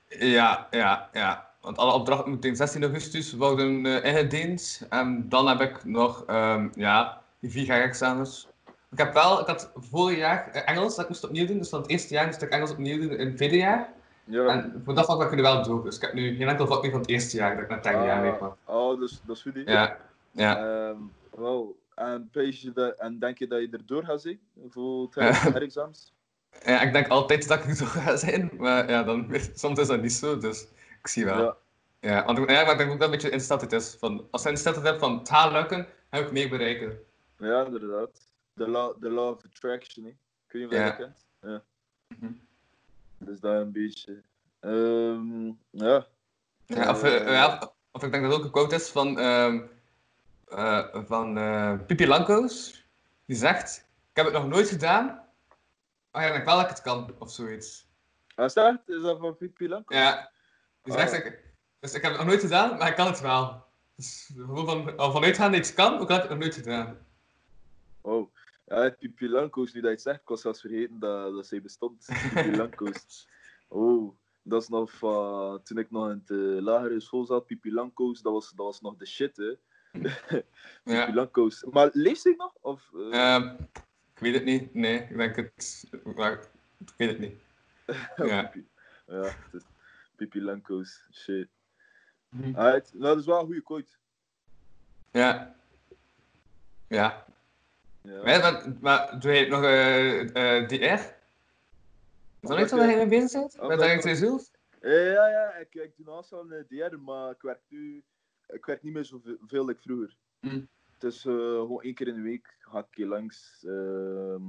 ja, ja, ja. Want alle opdrachten moeten in 16 augustus worden eh ingediend. En dan heb ik nog, ehm, ja, die vier jaar examens. Ik heb wel, ik had vorig jaar eh, Engels, dat ik moest opnieuw doen. Dus van het eerste jaar moest ik Engels opnieuw doen in het tweede jaar. Ja. En voor dat vak ben ik er wel door. Dus ik heb nu geen enkel vak meer van het eerste jaar dat ik naar het derde jaar meegemaakt. oh, dus, dat is goed. Ja, ja. Ehm, wel, en, dat, en denk je dat je erdoor gaat zijn voor het herexamens? <laughs> ja. Ik denk altijd dat ik er door ga zijn. Maar ja, dan, <laughs> soms is dat niet zo. Dus ik zie wel. Ja. Ja, want ja, maar ik denk ook dat een beetje ingesteld het is. Van, als je ingesteld hebt van het gaat lukken, heb ik meer bereiken. ja, inderdaad. De law, the law of attraction, hè. Kun je wel Ja. kent? Ja. Dus dat een beetje. Ja. Ja, of, ja, of ik denk dat ook een quote is van, ehm eh, van eh Pipi Lanko's. Die zegt, ik heb het nog nooit gedaan, maar ik denk wel dat ik het kan, of zoiets. Ah, is dat? Is dat van Pipi Lanko? Ja, zegt, Ah. ik, dus ik heb het nog nooit gedaan, maar ik kan het wel. Dus gewoon van, al vanuit gaan dat iets kan, ook al heb ik het nog nooit gedaan. Oh. Ja, Pipi Lanko's, nu dat je het zegt, ik was zelfs vergeten dat, dat zij bestond. Pipi <laughs> Lanko's. Oh, dat is nog van toen ik nog in de lagere school zat. Pipi Lanko's, dat was, dat was nog de shit, hè. <laughs> Pipi Ja. Lanko's. Maar leeft zij nog? Of, eh, Ehm, ik weet het niet, nee, ik denk het, maar ik weet het niet. <laughs> ja. Pipi. Ja, het is Pipi Lanko's. Shit. Mhm. Alright, nou, dat is wel een goede quote. Ja. Ja. Ja. Maar, maar, maar doe je nog eh eh DR? Is dat niet zo dat je mee bezig bent? Of Met Result? Eh, ja, ja, ik, ik doe naast aan de DR, maar ik werk nu ik werk niet meer zoveel veel als vroeger. Mm. Het is eh, gewoon één keer in de week ga ik hier langs. ehm,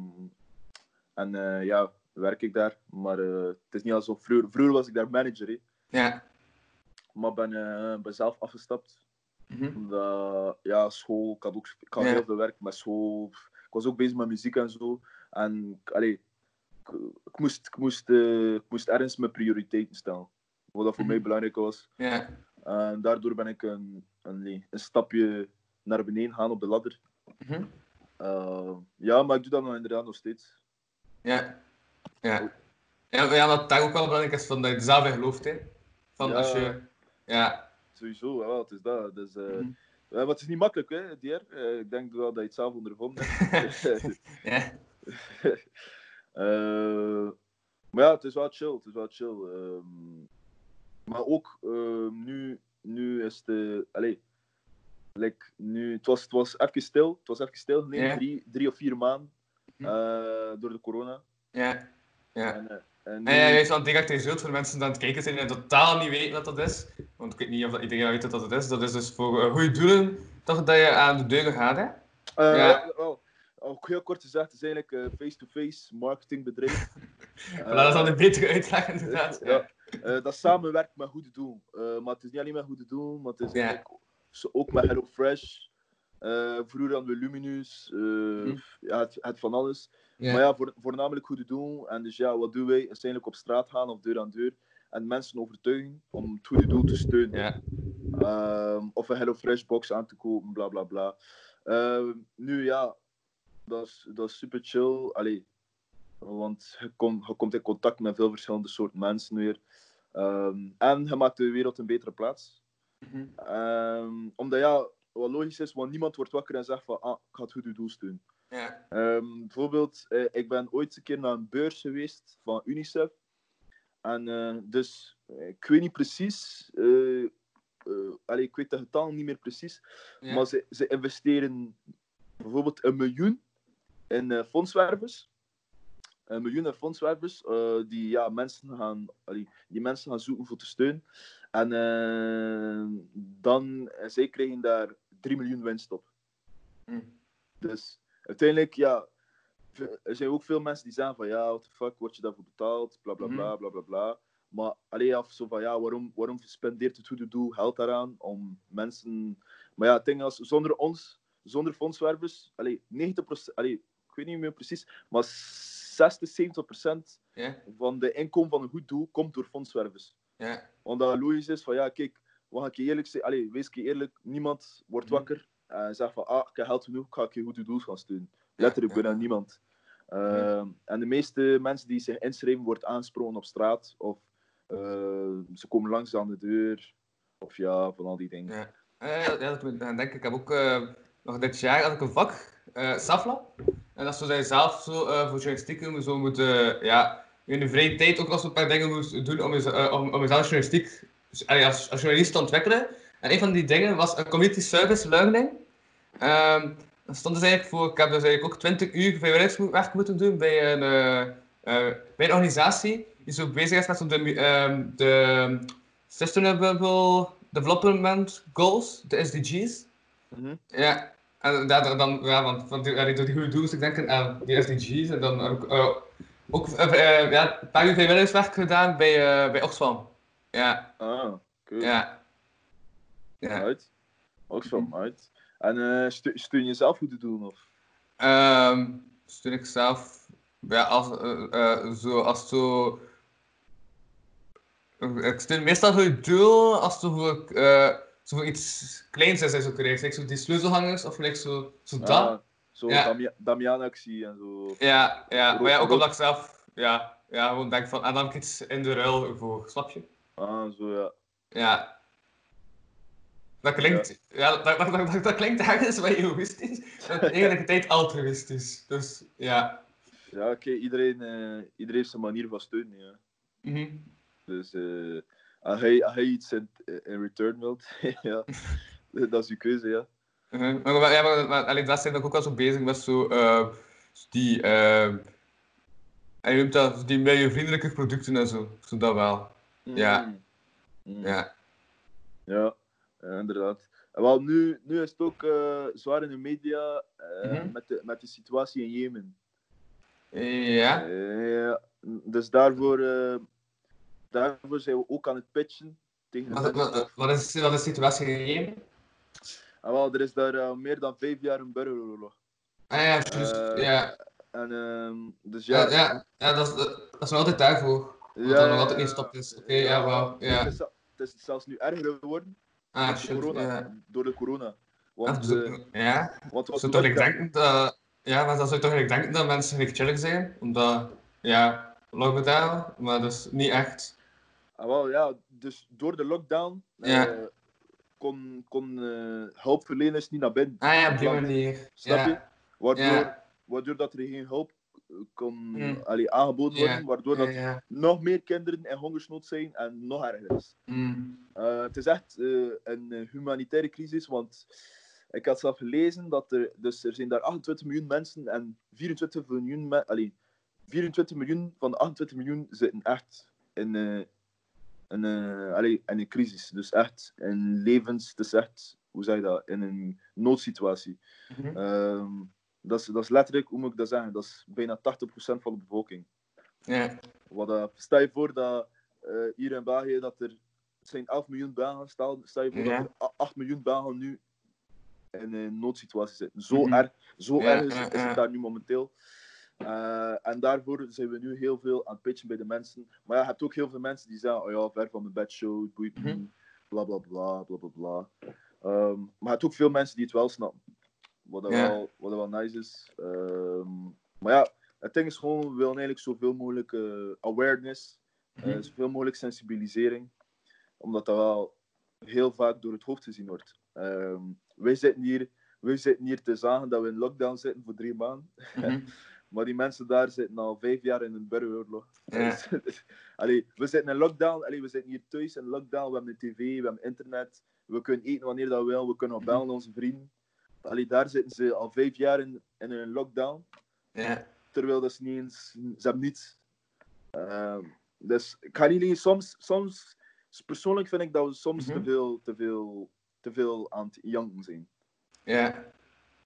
en eh, ja, werk ik daar. Maar eh, het is niet alsof vroeger, vroeger was ik daar manager, hè, Ja. maar ben, eh, ben zelf afgestapt. Mhm. Omdat, ja, school, ik had, ook, ik had Ja. heel veel werk met school. Ik was ook bezig met muziek en zo. En ik- allee, ik, ik moest, ik, moest, eh, ik moest ergens mijn prioriteiten stellen. Wat dat voor Mhm. mij belangrijk was. Ja. En daardoor ben ik een, een, een stapje naar beneden gaan op de ladder. Mhm. Ja, maar ik doe dat nog inderdaad nog steeds. Ja. Ja. Ja, ja, wat daar ook wel belangrijk is, van dat je er zelf in gelooft, hè. Van Ja. als je... Ja. Sowieso, ja, het is dat. Dus, eh, Mhm. ja, maar het is niet makkelijk, hè, DR. Eh, ik denk wel dat je het zelf ondervonden hebt. <laughs> Ja. <laughs> Eh, maar ja, het is wel chill. Het is wel chill. Ehm, maar ook ehm, nu, nu is de. Allee, like, nu, het, was, het was even stil. Het was even stil geleden, Ja. drie, drie of vier maanden. Hm. eh, door de corona. Ja. Ja. En, eh, en En nu- weet want Direct Result, voor de mensen die aan het kijken zijn en totaal niet weten wat dat is. Want ik weet niet of iedereen weet wat dat is. Dat is dus voor eh, goede doelen, toch dat je aan de deuren gaat, hè. Eh, Ja. wel, ook heel kort gezegd, het is eigenlijk face-to-face marketingbedrijf. <laughs> Maar dat is dan een betere uitleg, inderdaad. ja. Dat samenwerkt met goede doel. Maar het is niet alleen met goede doel, maar het is ook met HelloFresh. Eh vroeger hadden we Luminous. Hm. ja, het, het van alles. Maar ja, voor, voornamelijk goede doel. En dus ja, wat doen wij? Is eigenlijk op straat gaan of deur aan deur. En mensen overtuigen om het goede doel te steunen. Ehm, of een HelloFresh box aan te kopen, bla bla bla. Ehm, nu ja, dat is, dat is super chill. Allee, want je, kom, je komt in contact met veel verschillende soorten mensen weer. Ehm, en je maakt de wereld een betere plaats. Mhm. Omdat ja, wat logisch is, want niemand wordt wakker en zegt van ah, ik ga het goede doel doen. Ja. Ehm, bijvoorbeeld, eh, ik ben ooit een keer naar een beurs geweest van UNICEF. En eh, dus, eh, ik weet niet precies, allee, ik weet de getal niet meer precies, Ja. maar ze, ze investeren bijvoorbeeld een miljoen in fondswervers. Een miljoen in fondswervers die ja, mensen gaan, allee, die mensen gaan zoeken voor te steunen. En dan, zij krijgen daar 3 miljoen winst op. Hm. Dus uiteindelijk, ja, er zijn ook veel mensen die zeggen van ja, what the fuck, word je daarvoor betaald, bla bla bla bla bla bla. Maar alleen af zo van ja, waarom, waarom spendeert het goede doel geld daaraan om mensen. Maar ja, het ding is, zonder ons, zonder fondswervers, allee, 90%, allee, ik weet niet meer precies, maar 60, 70% Ja. van de inkomen van een goed doel komt door fondswervers. Ja. Omdat logisch is van ja, kijk, wat ga ik je eerlijk zeggen? Allee, wees ik je eerlijk, niemand wordt Mhm. wakker en zegt van ah, ik heb geld genoeg, ga ik je goede doel gaan steunen. Letterlijk, bijna niemand. Ehm, En de meeste mensen die zich inschrijven, wordt aangesproken op straat of eh, ze komen langs aan de deur. Of ja, van al die dingen. Ja. Eh, ja, dat moet ik denken. Ik heb ook eh, nog dit jaar had ik een vak, eh Safla. En dat is je zelf zo, eh, voor journalistiek zo moet, eh, ja, in de vrije tijd ook nog zo'n paar dingen moet doen om, eh, om, om jezelf journalistiek, dus, als, als journalist te ontwikkelen. En een van die dingen was een community service learning. Ehm dat stond dus eigenlijk voor, ik heb dus eigenlijk ook 20 uur vrijwilligerswerk moeten doen bij een, eh, eh, bij een organisatie die zo bezig is met zo de, ehm, de Sustainable Development Goals, de SDG's. Mhm. Ja, en daar dan, ja, want, want die, door die goede doelen ik denken aan die SDG's. En dan eh, ook eh, eh, ja, een paar uur vrijwilligerswerk gedaan bij, uh, bij Oxfam. Ja, Ah, cool. ja. Ja. Uit. Oxfam, uit. En stu- steun je zelf goede doen? Of? Ehm steun ik zelf, ja, als, eh, zo, als zo. Ik steun meestal voor het doel als het voor, zo voor iets kleins is, is ook rechts. Like zo die sleutelhangers of like zo, zo dat. Ah, zo Ja. Damia- Damian-actie en zo. Ja, ja, maar ja, ook Rood- omdat ik zelf, ja, ja, gewoon denk van, en dan heb ik iets in de ruil voor, snap je? Ah, zo ja. Ja. Dat klinkt, ja, dat, dat, dat, dat, klinkt ergens wat egoïstisch, maar tegelijkertijd altruïstisch. Dus, ja. Ja, oké, iedereen, eh, iedereen heeft zijn manier van steunen. Ja. Mhm. Dus eh, als, hij, als hij iets in, in return wilt, <laughs> ja, dat is uw keuze, ja. Mhm. Maar, maar, ja, maar, maar allee, dat zijn ook wel zo bezig met zo, eh, die, eh, noemt dat, die milieuvriendelijke producten en zo. Zo dat wel. Ja. Mm. Mm. Ja. Ja, ja, inderdaad. En wel, nu, nu is het ook eh, zwaar in de media eh, Mhm. met, de, met de situatie in Jemen. Ja. Eh, ja, dus daarvoor, eh, daarvoor zijn we ook aan het pitchen tegen Wat, wat, wat, is, wat is de situatie in Jemen? En wel, er is daar eh, meer dan vijf jaar een burgeroorlog. Ah ja, juist. Eh, ja. En ehm, dus Ja, ja, ja, ja dat, is, dat is nog altijd daarvoor. Dat dat nog altijd niet gestopt is. Oké, ja, wel. Ja. Het, is, het is zelfs nu erger geworden Ah, door, de shit. corona, Ja. door de corona. Ah, Want, zo- eh, ja. want wat Zou toch lockdown- denken dat... Ja, maar dan zou je toch niet denken dat mensen niet chillig zijn? Omdat, ja, lockdown, maar dat is niet echt. Ah, wel, ja, dus door de lockdown Ja. eh, kon, kon eh, hulpverleners niet naar binnen. Ah ja, op die manier. Snap ja. je? Waardoor, Ja. waardoor dat er geen hulp kon Mm. allee, aangeboden worden, waardoor dat nog meer kinderen in hongersnood zijn en nog erger is. Mm. Eh, het is echt eh, een eh, humanitaire crisis, want ik had zelf gelezen dat er, dus er zijn daar 28 miljoen mensen en 24 miljoen, me- allee, 24 miljoen van de 28 miljoen zitten echt in, eh, in, allee, in een crisis. Dus echt in levens, het is echt, hoe zeg je dat, in een noodsituatie. Mhm. Ehm, dat, is, dat is letterlijk, hoe moet ik dat zeggen, dat is bijna 80% van de bevolking. Ja. Wat, eh, stel je voor dat eh, hier in België dat er zijn 11 miljoen Belgen, stel, stel je voor Ja. dat er a- 8 miljoen Belgen nu in een noodsituatie zitten. Zo, Mhm. erg, zo Ja, erg is, het- is ja. het daar nu momenteel. Eh, en daarvoor zijn we nu heel veel aan het pitchen bij de mensen. Maar ja, je hebt ook heel veel mensen die zeggen: Oh ja, ver van mijn bedshow, het boeit me Mhm. niet, bla bla bla bla bla bla. Ehm, maar je hebt ook veel mensen die het wel snappen. Wat, dat Ja. wel, wat wel nice is. Ehm, maar ja, het ding is gewoon, we willen eigenlijk zoveel mogelijk eh, awareness, eh, Mhm. zoveel mogelijk sensibilisering. Omdat dat wel heel vaak door het hoofd gezien wordt. Ehm, wij, zitten hier, wij zitten hier te zagen dat we in lockdown zitten voor drie maanden. Mhm. <laughs> Maar die mensen daar zitten al vijf jaar in een burgeroorlog. Ja. <laughs> allee, we zitten in lockdown, allee, we zitten hier thuis in lockdown, we hebben een tv, we hebben internet, we kunnen eten wanneer dat we willen, we kunnen bellen naar onze vrienden. Allee, daar zitten ze al vijf jaar in, in een lockdown, Ja. terwijl dat ze niet eens, ze hebben niets. Ehm, dus ik ga niet soms, soms, persoonlijk vind ik dat we soms Mhm. te, veel, te, veel, te veel aan het janken zijn. Ja.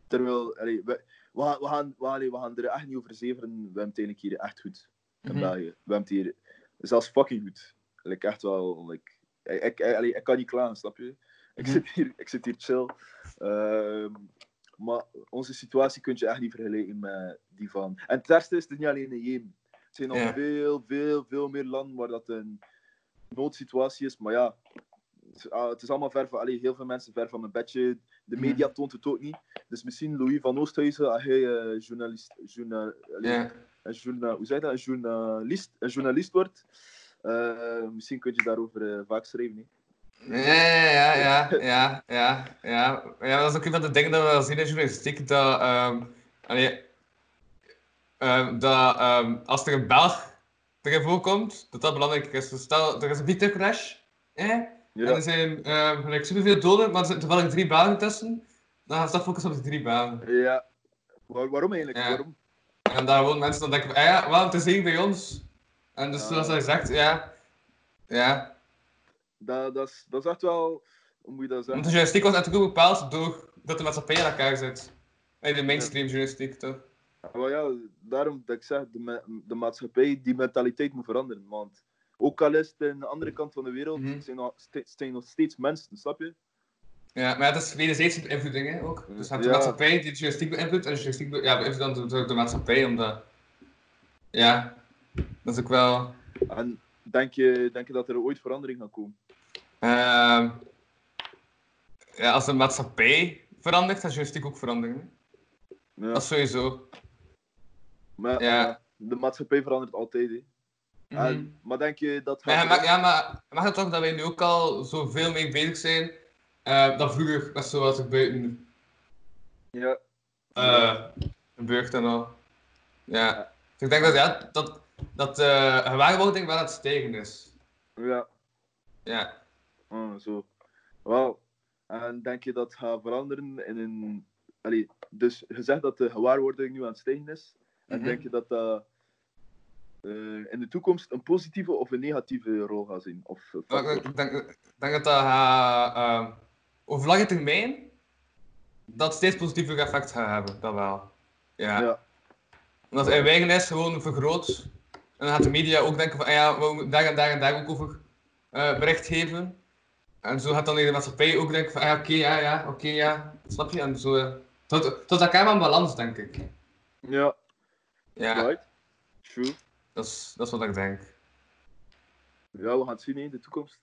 Terwijl, allee, we, we, gaan, we, gaan, we, allee, we gaan er echt niet over zeveren. We hebben het eigenlijk hier echt goed. In Mhm. België. We hebben het hier zelfs fucking goed. Like, echt wel. Like, ik, ik, allee, ik kan niet klagen, snap je? Ik, zit, hier, ik zit hier chill. Ehm, maar onze situatie kun je echt niet vergelijken met die van. En het is, het niet alleen in Jemen. Er zijn nog Ja. veel, veel, veel meer landen waar dat een noodsituatie is. Maar ja, het, ah, het is allemaal ver van. Allee, heel veel mensen ver van mijn bedje. De Mhm. media toont het ook niet. Dus misschien Louis van Oosthuizen, als hij eh, journalist, journa, allee, Ja. een hoe je dat? Een journalist, een journalist wordt. eh, misschien kun je daarover eh, vaak schrijven. Ja, ja, ja, ja, ja, ja. Ja, dat is ook een van de dingen dat we wel zien in journalistiek, dat, ehm, allee, ehm, dat ehm, als er een Belg erin voorkomt, dat dat belangrijk is. Dus stel, er is een vliegtuigcrash, eh? en Ja, er zijn gelijk superveel doden, maar er zitten toevallig drie Belgen tussen, dan gaan ze focussen op die drie Belgen. ja. Waar- waarom eigenlijk? Ja. Waarom? En daar gewoon mensen dan denken ah ja, wel, het is hier bij ons. En dus Ah. zoals hij zegt, ja, ja. Dat, dat, is, dat is echt wel. Hoe moet je dat Want de zeggen? journalistiek was natuurlijk bepaald door dat de maatschappij in elkaar zit. En de mainstream journalistiek, toch? Maar ja, daarom dat ik zeg, de, de maatschappij, die mentaliteit moet veranderen. Want ook al is het aan de andere kant van de wereld, Mhm. zijn, nog, zijn nog steeds mensen, snap je? Ja, maar het is wederzijds beïnvloeding, hè, ook. Dus je hebt de Ja. maatschappij die de journalistiek beïnvloedt, en de journalistiek be- ja, beïnvloedt dan de, de, de maatschappij, omdat... Ja, dat is ook wel... En denk je, denk je dat er ooit verandering gaat komen? Ehm, ja, als de maatschappij verandert, de journalistiek ook veranderen. Ja. Dat is sowieso. Maar Ja. eh, de maatschappij verandert altijd. Hè. Mhm. En, maar denk je dat. Ja, maar, ja, maar mag het toch dat wij nu ook al zoveel mee bezig zijn eh, dan vroeger, met zoals ik buiten Ja, eh gebeurt en al. Ja. Dus ik denk dat, ja, dat, dat de gewaarwording wel aan het stijgen is. ja. Ja. Ah, zo. Wel. En denk je dat gaat veranderen in een. Allee, dus je zegt dat de gewaarwording nu aan het stijgen is. En Mhm. denk je dat dat eh, in de toekomst een positieve of een negatieve rol gaat zijn? Of? Ik denk, denk dat dat gaat, eh, over lange termijn dat steeds positieve effect gaat hebben, dat wel. Ja. ja. Omdat eigen is gewoon vergroot. En dan gaat de media ook denken van, ah ja, we moeten daar en daar en daar ook over eh, bericht geven. En zo gaat dan de maatschappij ook denken van, ah oké, ja, ja, oké, ja. Snap je? En zo... eh, Tot, tot elkaar aan balans, denk ik. Ja, Ja, right. True. dat is, dat is wat ik denk. Ja, we gaan het zien in de toekomst.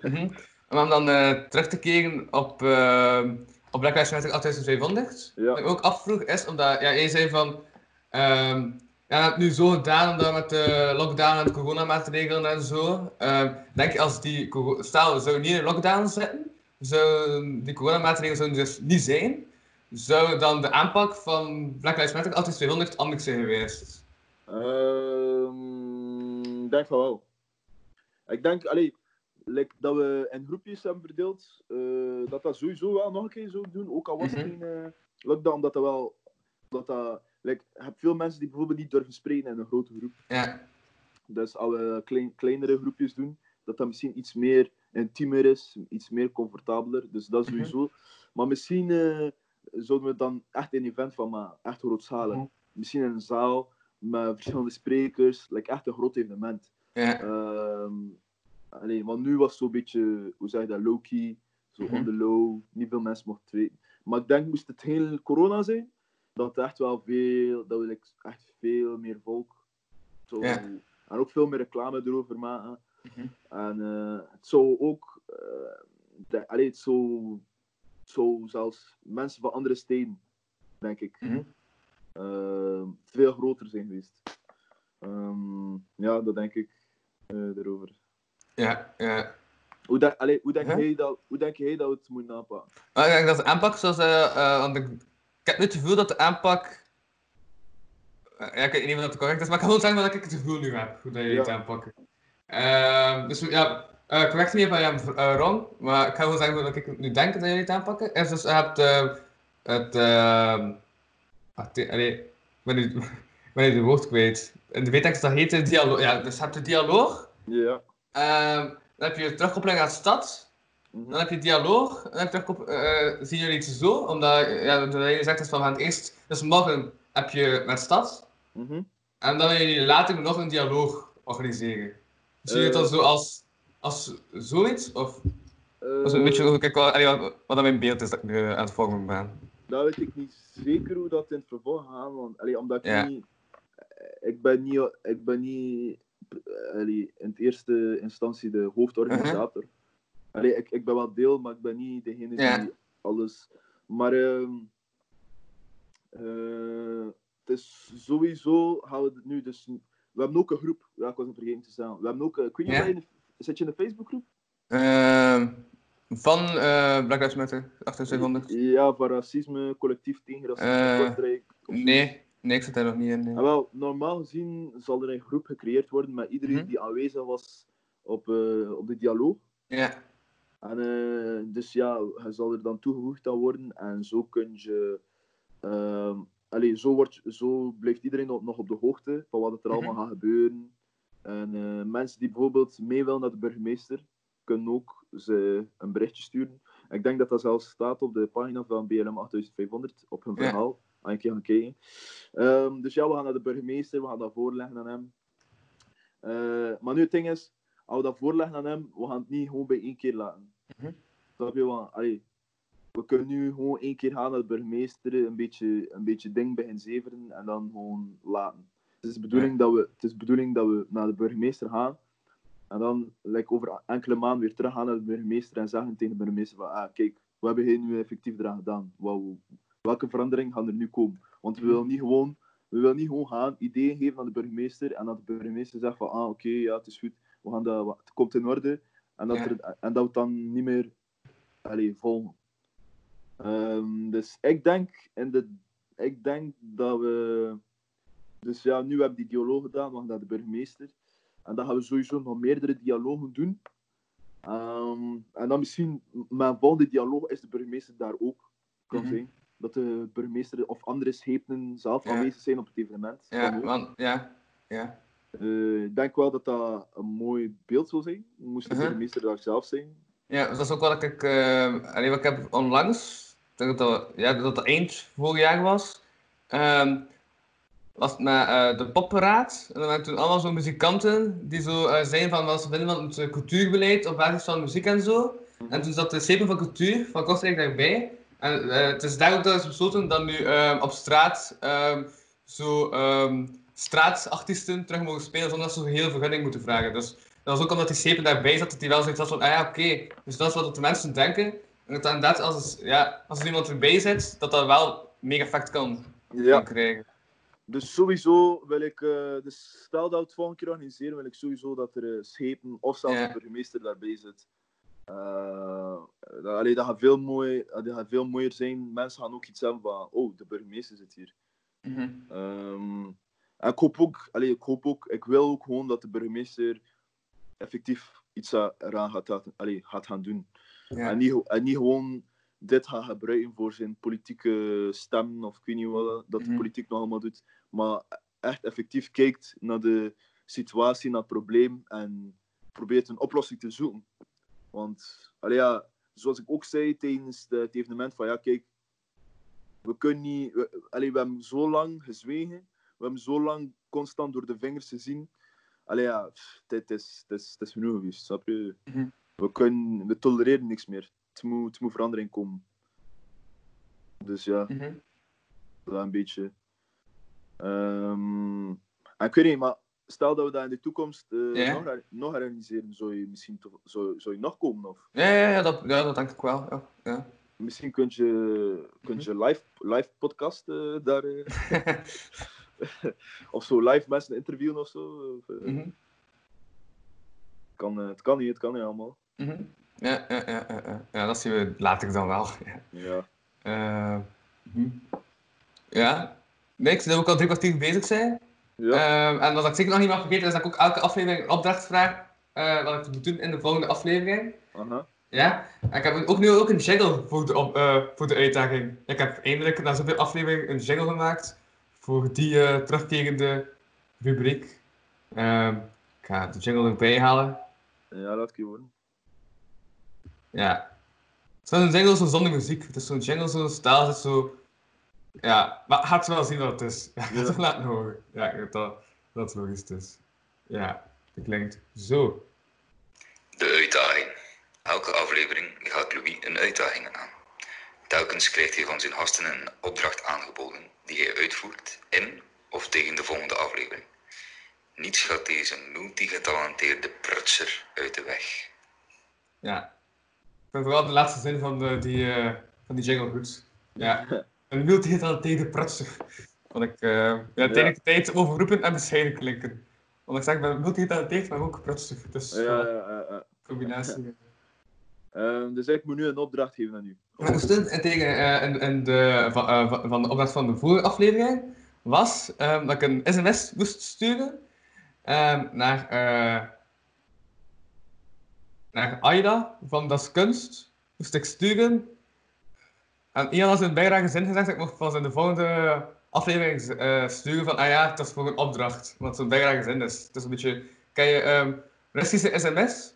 Mhm. En om dan eh, terug te keren op, uh, op Black Lives Matter 8500. Ja. Wat ik ook afvroeg is, omdat ja, jij zei van... ehm ja, je hebt nu zo gedaan omdat met de lockdown en de coronamaatregelen en zo. Ehm, denk je als die... Stel, we zouden niet in lockdown zitten. Zou die coronamaatregelen zouden dus niet zijn. Zou dan de aanpak van Black Lives Matter 8200 anders zijn geweest? Ehm, Ik denk van wel. Ik denk, allee, like, dat we in groepjes hebben verdeeld, eh, dat dat sowieso wel nog een keer zo doen. Ook al was het Mhm. geen eh, lockdown, dat dat wel. Dat dat, like, je hebt veel mensen die bijvoorbeeld niet durven spreken in een grote groep. Ja. Dus als we klein, kleinere groepjes doen, dat dat misschien iets meer intiemer is, iets meer comfortabeler. Dus dat Mhm. sowieso. Maar misschien eh, zouden we dan echt een event van maken, echt grootschalig. Mhm. Misschien in een zaal met verschillende sprekers, like echt een groot evenement. Ja. Ehm allee, want nu was het zo'n beetje, hoe zeg je dat, low-key, zo Mhm. on the low, niet veel mensen mochten weten. Maar ik denk, moest het heel corona zijn, dat echt wel veel, dat we like, echt veel meer volk, zo, Ja. en ook veel meer reclame erover maken. Mhm. En eh, het zou ook, eh, de, allee, het zou, het zou zelfs mensen van andere steden denk ik. Mhm. Eh, veel groter zijn geweest. Ehm, ja, dat denk ik erover. Ja, ja. Hoe, allee, hoe, denk Huh? jij dat, hoe denk jij dat we het moeten aanpakken? Maar ik denk dat de aanpak zoals... want ik, ik heb nu het gevoel dat de aanpak... eh, ja, ik weet niet of dat correct is, maar ik kan gewoon zeggen dat ik het gevoel nu heb, hoe dat jullie Ja. het aanpakken. Ehm, dus ja, eh correct me if I am eh, wrong, maar ik ga gewoon zeggen dat ik het nu denk dat jullie het aanpakken. Is dus je hebt het... ehm allee, ik ben nu, <laughs> ik ben nu de woord kwijt. In de weettekst dat heet de dialoog. Ja, dus je hebt de dialoog. Ja. Ehm, dan heb je terugkoppeling aan de stad. Mhm. Dan heb je dialoog. Dan heb je eh, zien jullie het zo? Omdat ja, de je zegt van we gaan het eerst. Dus morgen heb je met stad. Mhm. En dan willen jullie later nog een dialoog organiseren. Zie je het dan Eh. zo als, als zoiets? Of Eh, als een beetje kijk, wat, wat, dat mijn beeld is dat ik nu aan het vormen ben? Dat weet ik niet zeker hoe dat in het vervolg gaat, want allee, omdat ik Ja. niet, ik ben niet, ik ben niet allee, in het eerste instantie de hoofdorganisator. Allee, ik, ik ben wel deel, maar ik ben niet degene Ja. die alles. Maar ehm, eh, het is sowieso gaan we het nu dus. We hebben ook een groep. Ja, ik was het vergeten te zeggen. We hebben ook. een- Ik weet niet Ja. zit je in de Facebookgroep? Ehm, van eh Black Lives Matter, 7800? Ja, van racisme, collectief tegen racisme, Eh. Nee, nee, ik zit daar nog niet in. nee. En wel, normaal gezien zal er een groep gecreëerd worden met iedereen Mhm. die aanwezig was op, op de dialoog. Ja, En, eh, dus ja, hij zal er dan toegevoegd aan worden en zo kun je. allee, zo, wordt, zo blijft iedereen nog nog op de hoogte van wat er Mhm. allemaal gaat gebeuren. En eh, mensen die bijvoorbeeld mee willen naar de burgemeester, kunnen ook ze een berichtje sturen. Ik denk dat dat zelfs staat op de pagina van BLM 8500 op hun Ja. verhaal. Als ik gaan kijken. Ehm, dus ja, we gaan naar de burgemeester, we gaan dat voorleggen aan hem. Eh, maar nu het ding is, als we dat voorleggen aan hem, we gaan het niet gewoon bij één keer laten. Mhm. Snap je? Want, allee, we kunnen nu gewoon één keer gaan naar de burgemeester, een beetje, een beetje ding beginnen zeveren en dan gewoon laten. Het is de bedoeling, dat, we, het is de bedoeling dat we naar de burgemeester gaan en dan like, over enkele maanden weer terug gaan naar de burgemeester en zeggen tegen de burgemeester van ah, kijk, we hebben hier nu effectief eraan gedaan. Welke verandering gaan er nu komen? Want we willen niet gewoon, we willen niet gewoon gaan, ideeën geven aan de burgemeester en dat de burgemeester zegt van ah, oké, ja, het is goed, we gaan dat, het komt in orde en dat, Ja. er, en dat we het dan niet meer allee, volgen. Ehm, dus ik denk, in de, ik denk dat we. Dus ja, nu hebben we die dialoog gedaan, we gaan naar de burgemeester. En dan gaan we sowieso nog meerdere dialogen doen. Ehm, en dan misschien, mijn volgende dialoog is de burgemeester daar ook. Kan Mhm. zijn. Dat de burgemeester of andere schepenen zelf Ja. aanwezig zijn op het evenement. Ja, want, ja, ja. Eh, ik denk wel dat dat een mooi beeld zou zijn. Moest de Mhm. burgemeester daar zelf zijn. Ja, dat is ook wat ik, eh allee, wat ik heb onlangs, ik denk dat dat, ja, dat dat eind vorig jaar was, ehm, was het met eh, de poppenraad. En dan waren toen allemaal zo muzikanten die zo zeiden van wat ze vinden van het cultuurbeleid op basis van muziek en zo. En toen zat de Schepen van Cultuur van Kortrijk daarbij. En het is daarom dat is besloten dat nu ehm, op straat ehm, zo straatartiesten terug mogen spelen zonder dat ze een hele vergunning moeten vragen. Dus dat was ook omdat die Schepen daarbij zat, dat die wel zoiets had van, ah ja, oké, dus dat is wat de mensen denken. En dat inderdaad, als, ja, als er iemand erbij zit, dat dat wel mega effect kan, Ja. kan krijgen. Dus sowieso wil ik, eh, dus stel dat we het volgende keer organiseren, wil ik sowieso dat er eh, schepen of zelfs de burgemeester daarbij zit. Eh, dat, allee, dat, gaat veel mooi, dat gaat veel mooier zijn. Mensen gaan ook iets hebben van, oh, de burgemeester zit hier. Mhm. Ehm, ik hoop ook, ik hoop ook, ik wil ook gewoon dat de burgemeester effectief iets eraan gaat, allee, gaat gaan doen. Ja. En, niet, en niet gewoon dit gaat gebruiken voor zijn politieke stem of ik weet niet wat dat de Mhm. politiek nog allemaal doet. Maar echt effectief kijkt naar de situatie, naar het probleem en probeert een oplossing te zoeken. Want, allee, ja, zoals ik ook zei tijdens de- het evenement, van ja, kijk, we kunnen niet, we, allee, we hebben zo lang gezwegen, we hebben zo lang constant door de vingers gezien. Allee, ja, dit is, dit is, is genoeg geweest, snap je? Mhm. We, kunnen, we tolereren niks meer. Het moet, het moet verandering komen. Dus ja, Mhm. dat een beetje. Ehm, en ik weet niet, maar stel dat we dat in de toekomst eh, nog, nog organiseren, zou je misschien toch, zou, zou je nog komen? Of? Ja, ja, ja, dat, ja, dat denk ik wel. Ja. Ja. Misschien kun je, kun je live, live podcast eh, daar. eh, <laughs> <laughs> of zo live mensen interviewen of zo. Of, eh, Mhm, kan, eh, het kan niet, het kan niet allemaal. mhm. Ja, ja, ja, ja, ja. ja, dat zien we later dan wel. <laughs> Ja. Ja. Eh, mhm. ja. Nee, ik zie dat we ook al drie kwartier bezig zijn. Ja. En wat ik zeker nog niet mag vergeten, is dat ik ook elke aflevering een opdracht vraag wat ik moet doen in de volgende aflevering. Aha. Ja, en ik heb ook nu ook een jingle voor de, op, voor de uitdaging. Ik heb eindelijk na zoveel afleveringen een jingle gemaakt voor die eh, terugkerende rubriek. Ehm, ik ga de jingle erbij halen. Ja, laat ik je horen. Ja. Het is een jingle zo zonder muziek. Het is zo'n jingle, zo'n stijl, het is zo... Ja, maar gaat wel zien wat het is. <laughs> Ja, ik ga <laughs> het laten horen. Ja, ik weet dat, dat het logisch is. Ja, het klinkt zo. De uitdaging. Elke aflevering gaat Louis een uitdaging aan. Telkens krijgt hij van zijn gasten een opdracht aangeboden die hij uitvoert in of tegen de volgende aflevering. Niets gaat deze multigetalenteerde prutser uit de weg. Ja. Ik vind vooral de laatste zin van, de, die, eh, van die jingle goed. Ja. Een multigetalenteerde prutser. Want ik, eh ja, tegelijkertijd overroepen en bescheiden klinken. Want ik zeg, ik ben multigetalenteerd, maar ook prutser. Dus Ja, ja, ja, ja. combinatie. Ehm, dus ik moet nu een opdracht geven aan u. En tegen eh, in, de, van, eh, van- van de opdracht van de vorige aflevering was ehm, dat ik een sms moest sturen ehm, naar, eh naar Aida van Das Kunst. Moest ik sturen. En Ian had in bijdrage zin gezegd dat ik mocht pas in de volgende aflevering sturen van ah ja, het is voor een opdracht. Wat zo'n bijdrage zin is. Het is een beetje, ken je Russische sms?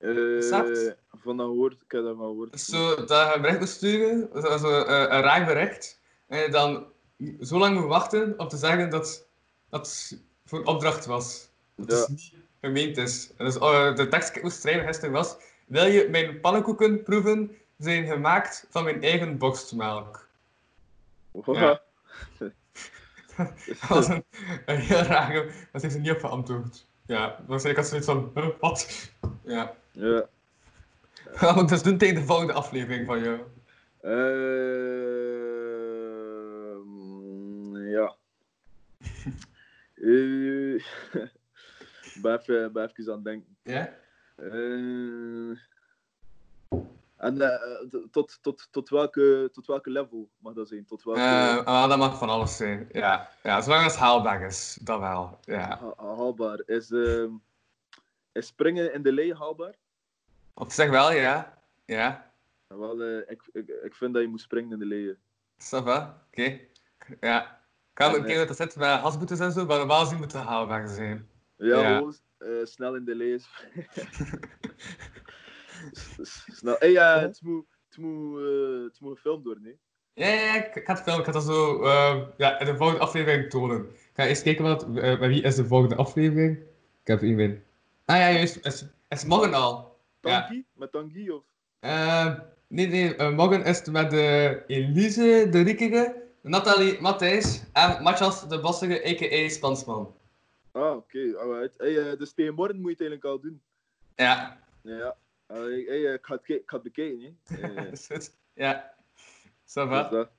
Eh, Snap? van dat gehoord, ik heb daarvan gehoord. Zo, dat je een bericht moet sturen, zo, zo, eh, een raar bericht, en je dan zo lang moet wachten om te zeggen dat dat voor een opdracht was. Dat Ja. het niet gemeend is. En dus, eh, de tekst die ik moest schrijven gisteren was, wil je mijn pannenkoeken proeven, zijn gemaakt van mijn eigen borstmelk. Ja. <laughs> <laughs> Dat was een, een heel rare, dat heeft ze niet op geantwoord. Ja, waarschijnlijk had ze zoiets van, wat? Ja. Ja. Gaan we dus doen tegen de volgende aflevering van jou. Ehm, ja. Eh, ben even, ben even aan het denken. Ja? Eh, en eh, t- tot, tot, tot, welke, tot welke level mag dat zijn? Tot welke Eh, wel, dat mag van alles zijn. Ja, ja zolang het haalbaar is, dat wel. Ja. ha- haalbaar? Is, ehm, is springen in de lee haalbaar? Op zich wel, ja. Ja. Ja, Wel, eh, ik, ik, ik vind dat je moet springen in de leeën. Ça va? Oké. Ja. Ik ga ook een En, keer dat het zit met hasboetes en zo, maar normaal gezien moet het haalbaar zijn. Ja, Ja. eh, snel in de lees. <laughs> snel. Hey, ja, het moet, het moet, eh, het moet gefilmd worden, hè? Ja, ja, ja, ik ik ga het filmen. Ik ga dat zo eh, ja, in de volgende aflevering tonen. Ik ga eerst kijken wat, eh, bij wie is de volgende aflevering. Ik heb iemand. Ah ja, juist. Is, is morgen al. Ja. Tanguy? Met Tanguy of? Eh, nee, nee. eh, morgen is het met de Elise de Riekige, Nathalie Matthijs en Matthias de Bossige, a.k.a. Spansman. Ah, oké. alright. Hey, eh, dus tegen morgen moet je het eigenlijk al doen. Ja. Ja. Allee, hey, eh, ik, ga het, ik ga het bekijken, hè. <laughs> Eh. Ja. Ça dus va.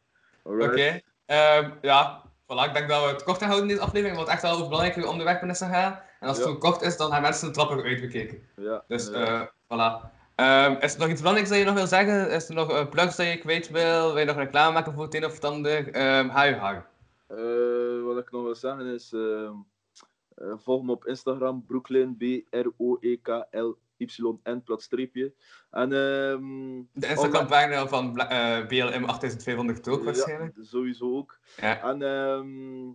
Oké. Ehm, ja, voilà, ik denk dat we het kort gaan houden in deze aflevering, want echt wel over belangrijke onderwerpen is te gaan. En als het Ja. zo kort is, dan gaan mensen de trappen uitbekeken. Ja. Dus, eh voilà. Ehm, is er nog iets belangrijks dat je nog wil zeggen? Is er nog een plugs dat je kwijt wil? Wil je nog reclame maken voor het een of het ander? Ehm ga je gang. Eh, wat ik nog wil zeggen is, ehm, eh, volg me op Instagram, Brooklyn, E B-R-O-E-K-L-Y-N, plat streepje. En ehm, De Instagram-pagina van eh, BLM 8500 ook waarschijnlijk. Ja, sowieso ook. Ja. En ehm,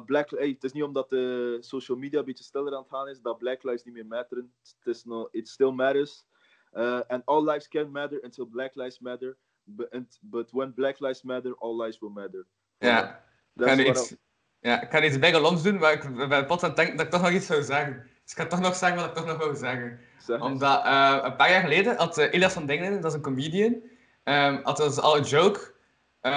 Black, hey, het is niet omdat de social media een beetje stiller aan het gaan is, dat Black Lives niet meer matteren. Het is nog, it still matters. Uh, and all lives can matter until Black Lives matter. But, and- but when Black Lives matter, all lives will matter. Ja. Dat Ik iets, ja, ik ga iets bij Loms doen, maar ik ben plots aan het denken dat ik toch nog iets zou zeggen. Dus ik ga toch nog zeggen wat ik toch nog wil zeggen. zeg. Omdat eh, een paar jaar geleden had eh, Elias van Dingen, dat is een comedian, ehm, had dus al een joke, eh,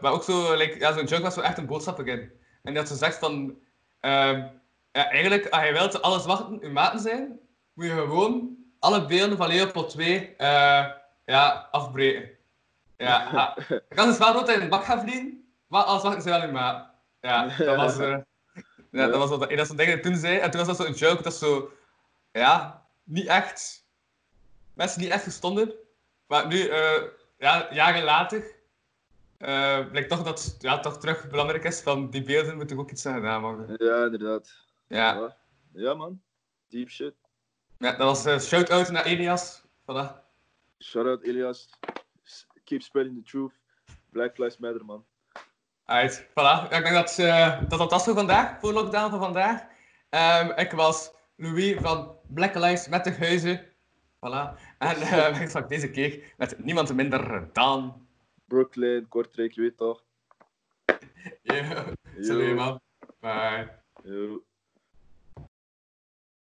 maar ook zo, like, ja, zo'n joke was zo echt een boodschap erin. En die had zo gezegd van, ehm, ja, eigenlijk, als je wilt dat alle zwarten uw maten zijn, moet je gewoon alle beelden van Leopold II eh, ja, afbreken. Ja, <laughs> kan dus wel altijd in de bak gaan vliegen, maar als wachten ze wel niet maar Ja, dat was, eh, <laughs> ja, dat was wat dat dingen toen zei. En toen was dat zo'n joke dat zo, ja, niet echt, mensen niet echt verstonden. Maar nu, eh, ja, jaren later, uh, blijkt toch dat het ja, toch terug belangrijk is van die beelden moeten ook iets aan gedaan worden. Ja, inderdaad. Ja. Ja, ja man. Deep shit. Ja, dat was uh, shout-out naar Elias. Voilà. Shout out Elias. Keep spreading the truth. Black Lives Matter, man. Alright, voilà. Ja, ik denk dat, eh, dat dat was voor vandaag, voor lockdown van vandaag. Ehm, ik was Louis van Black Lives Matter Huizen. Voilà. En uh, <laughs> ik zag deze keer met niemand minder dan... Brooklyn, Kortrijk, je weet toch. <laughs> Yo, salut man. Bye. Yo.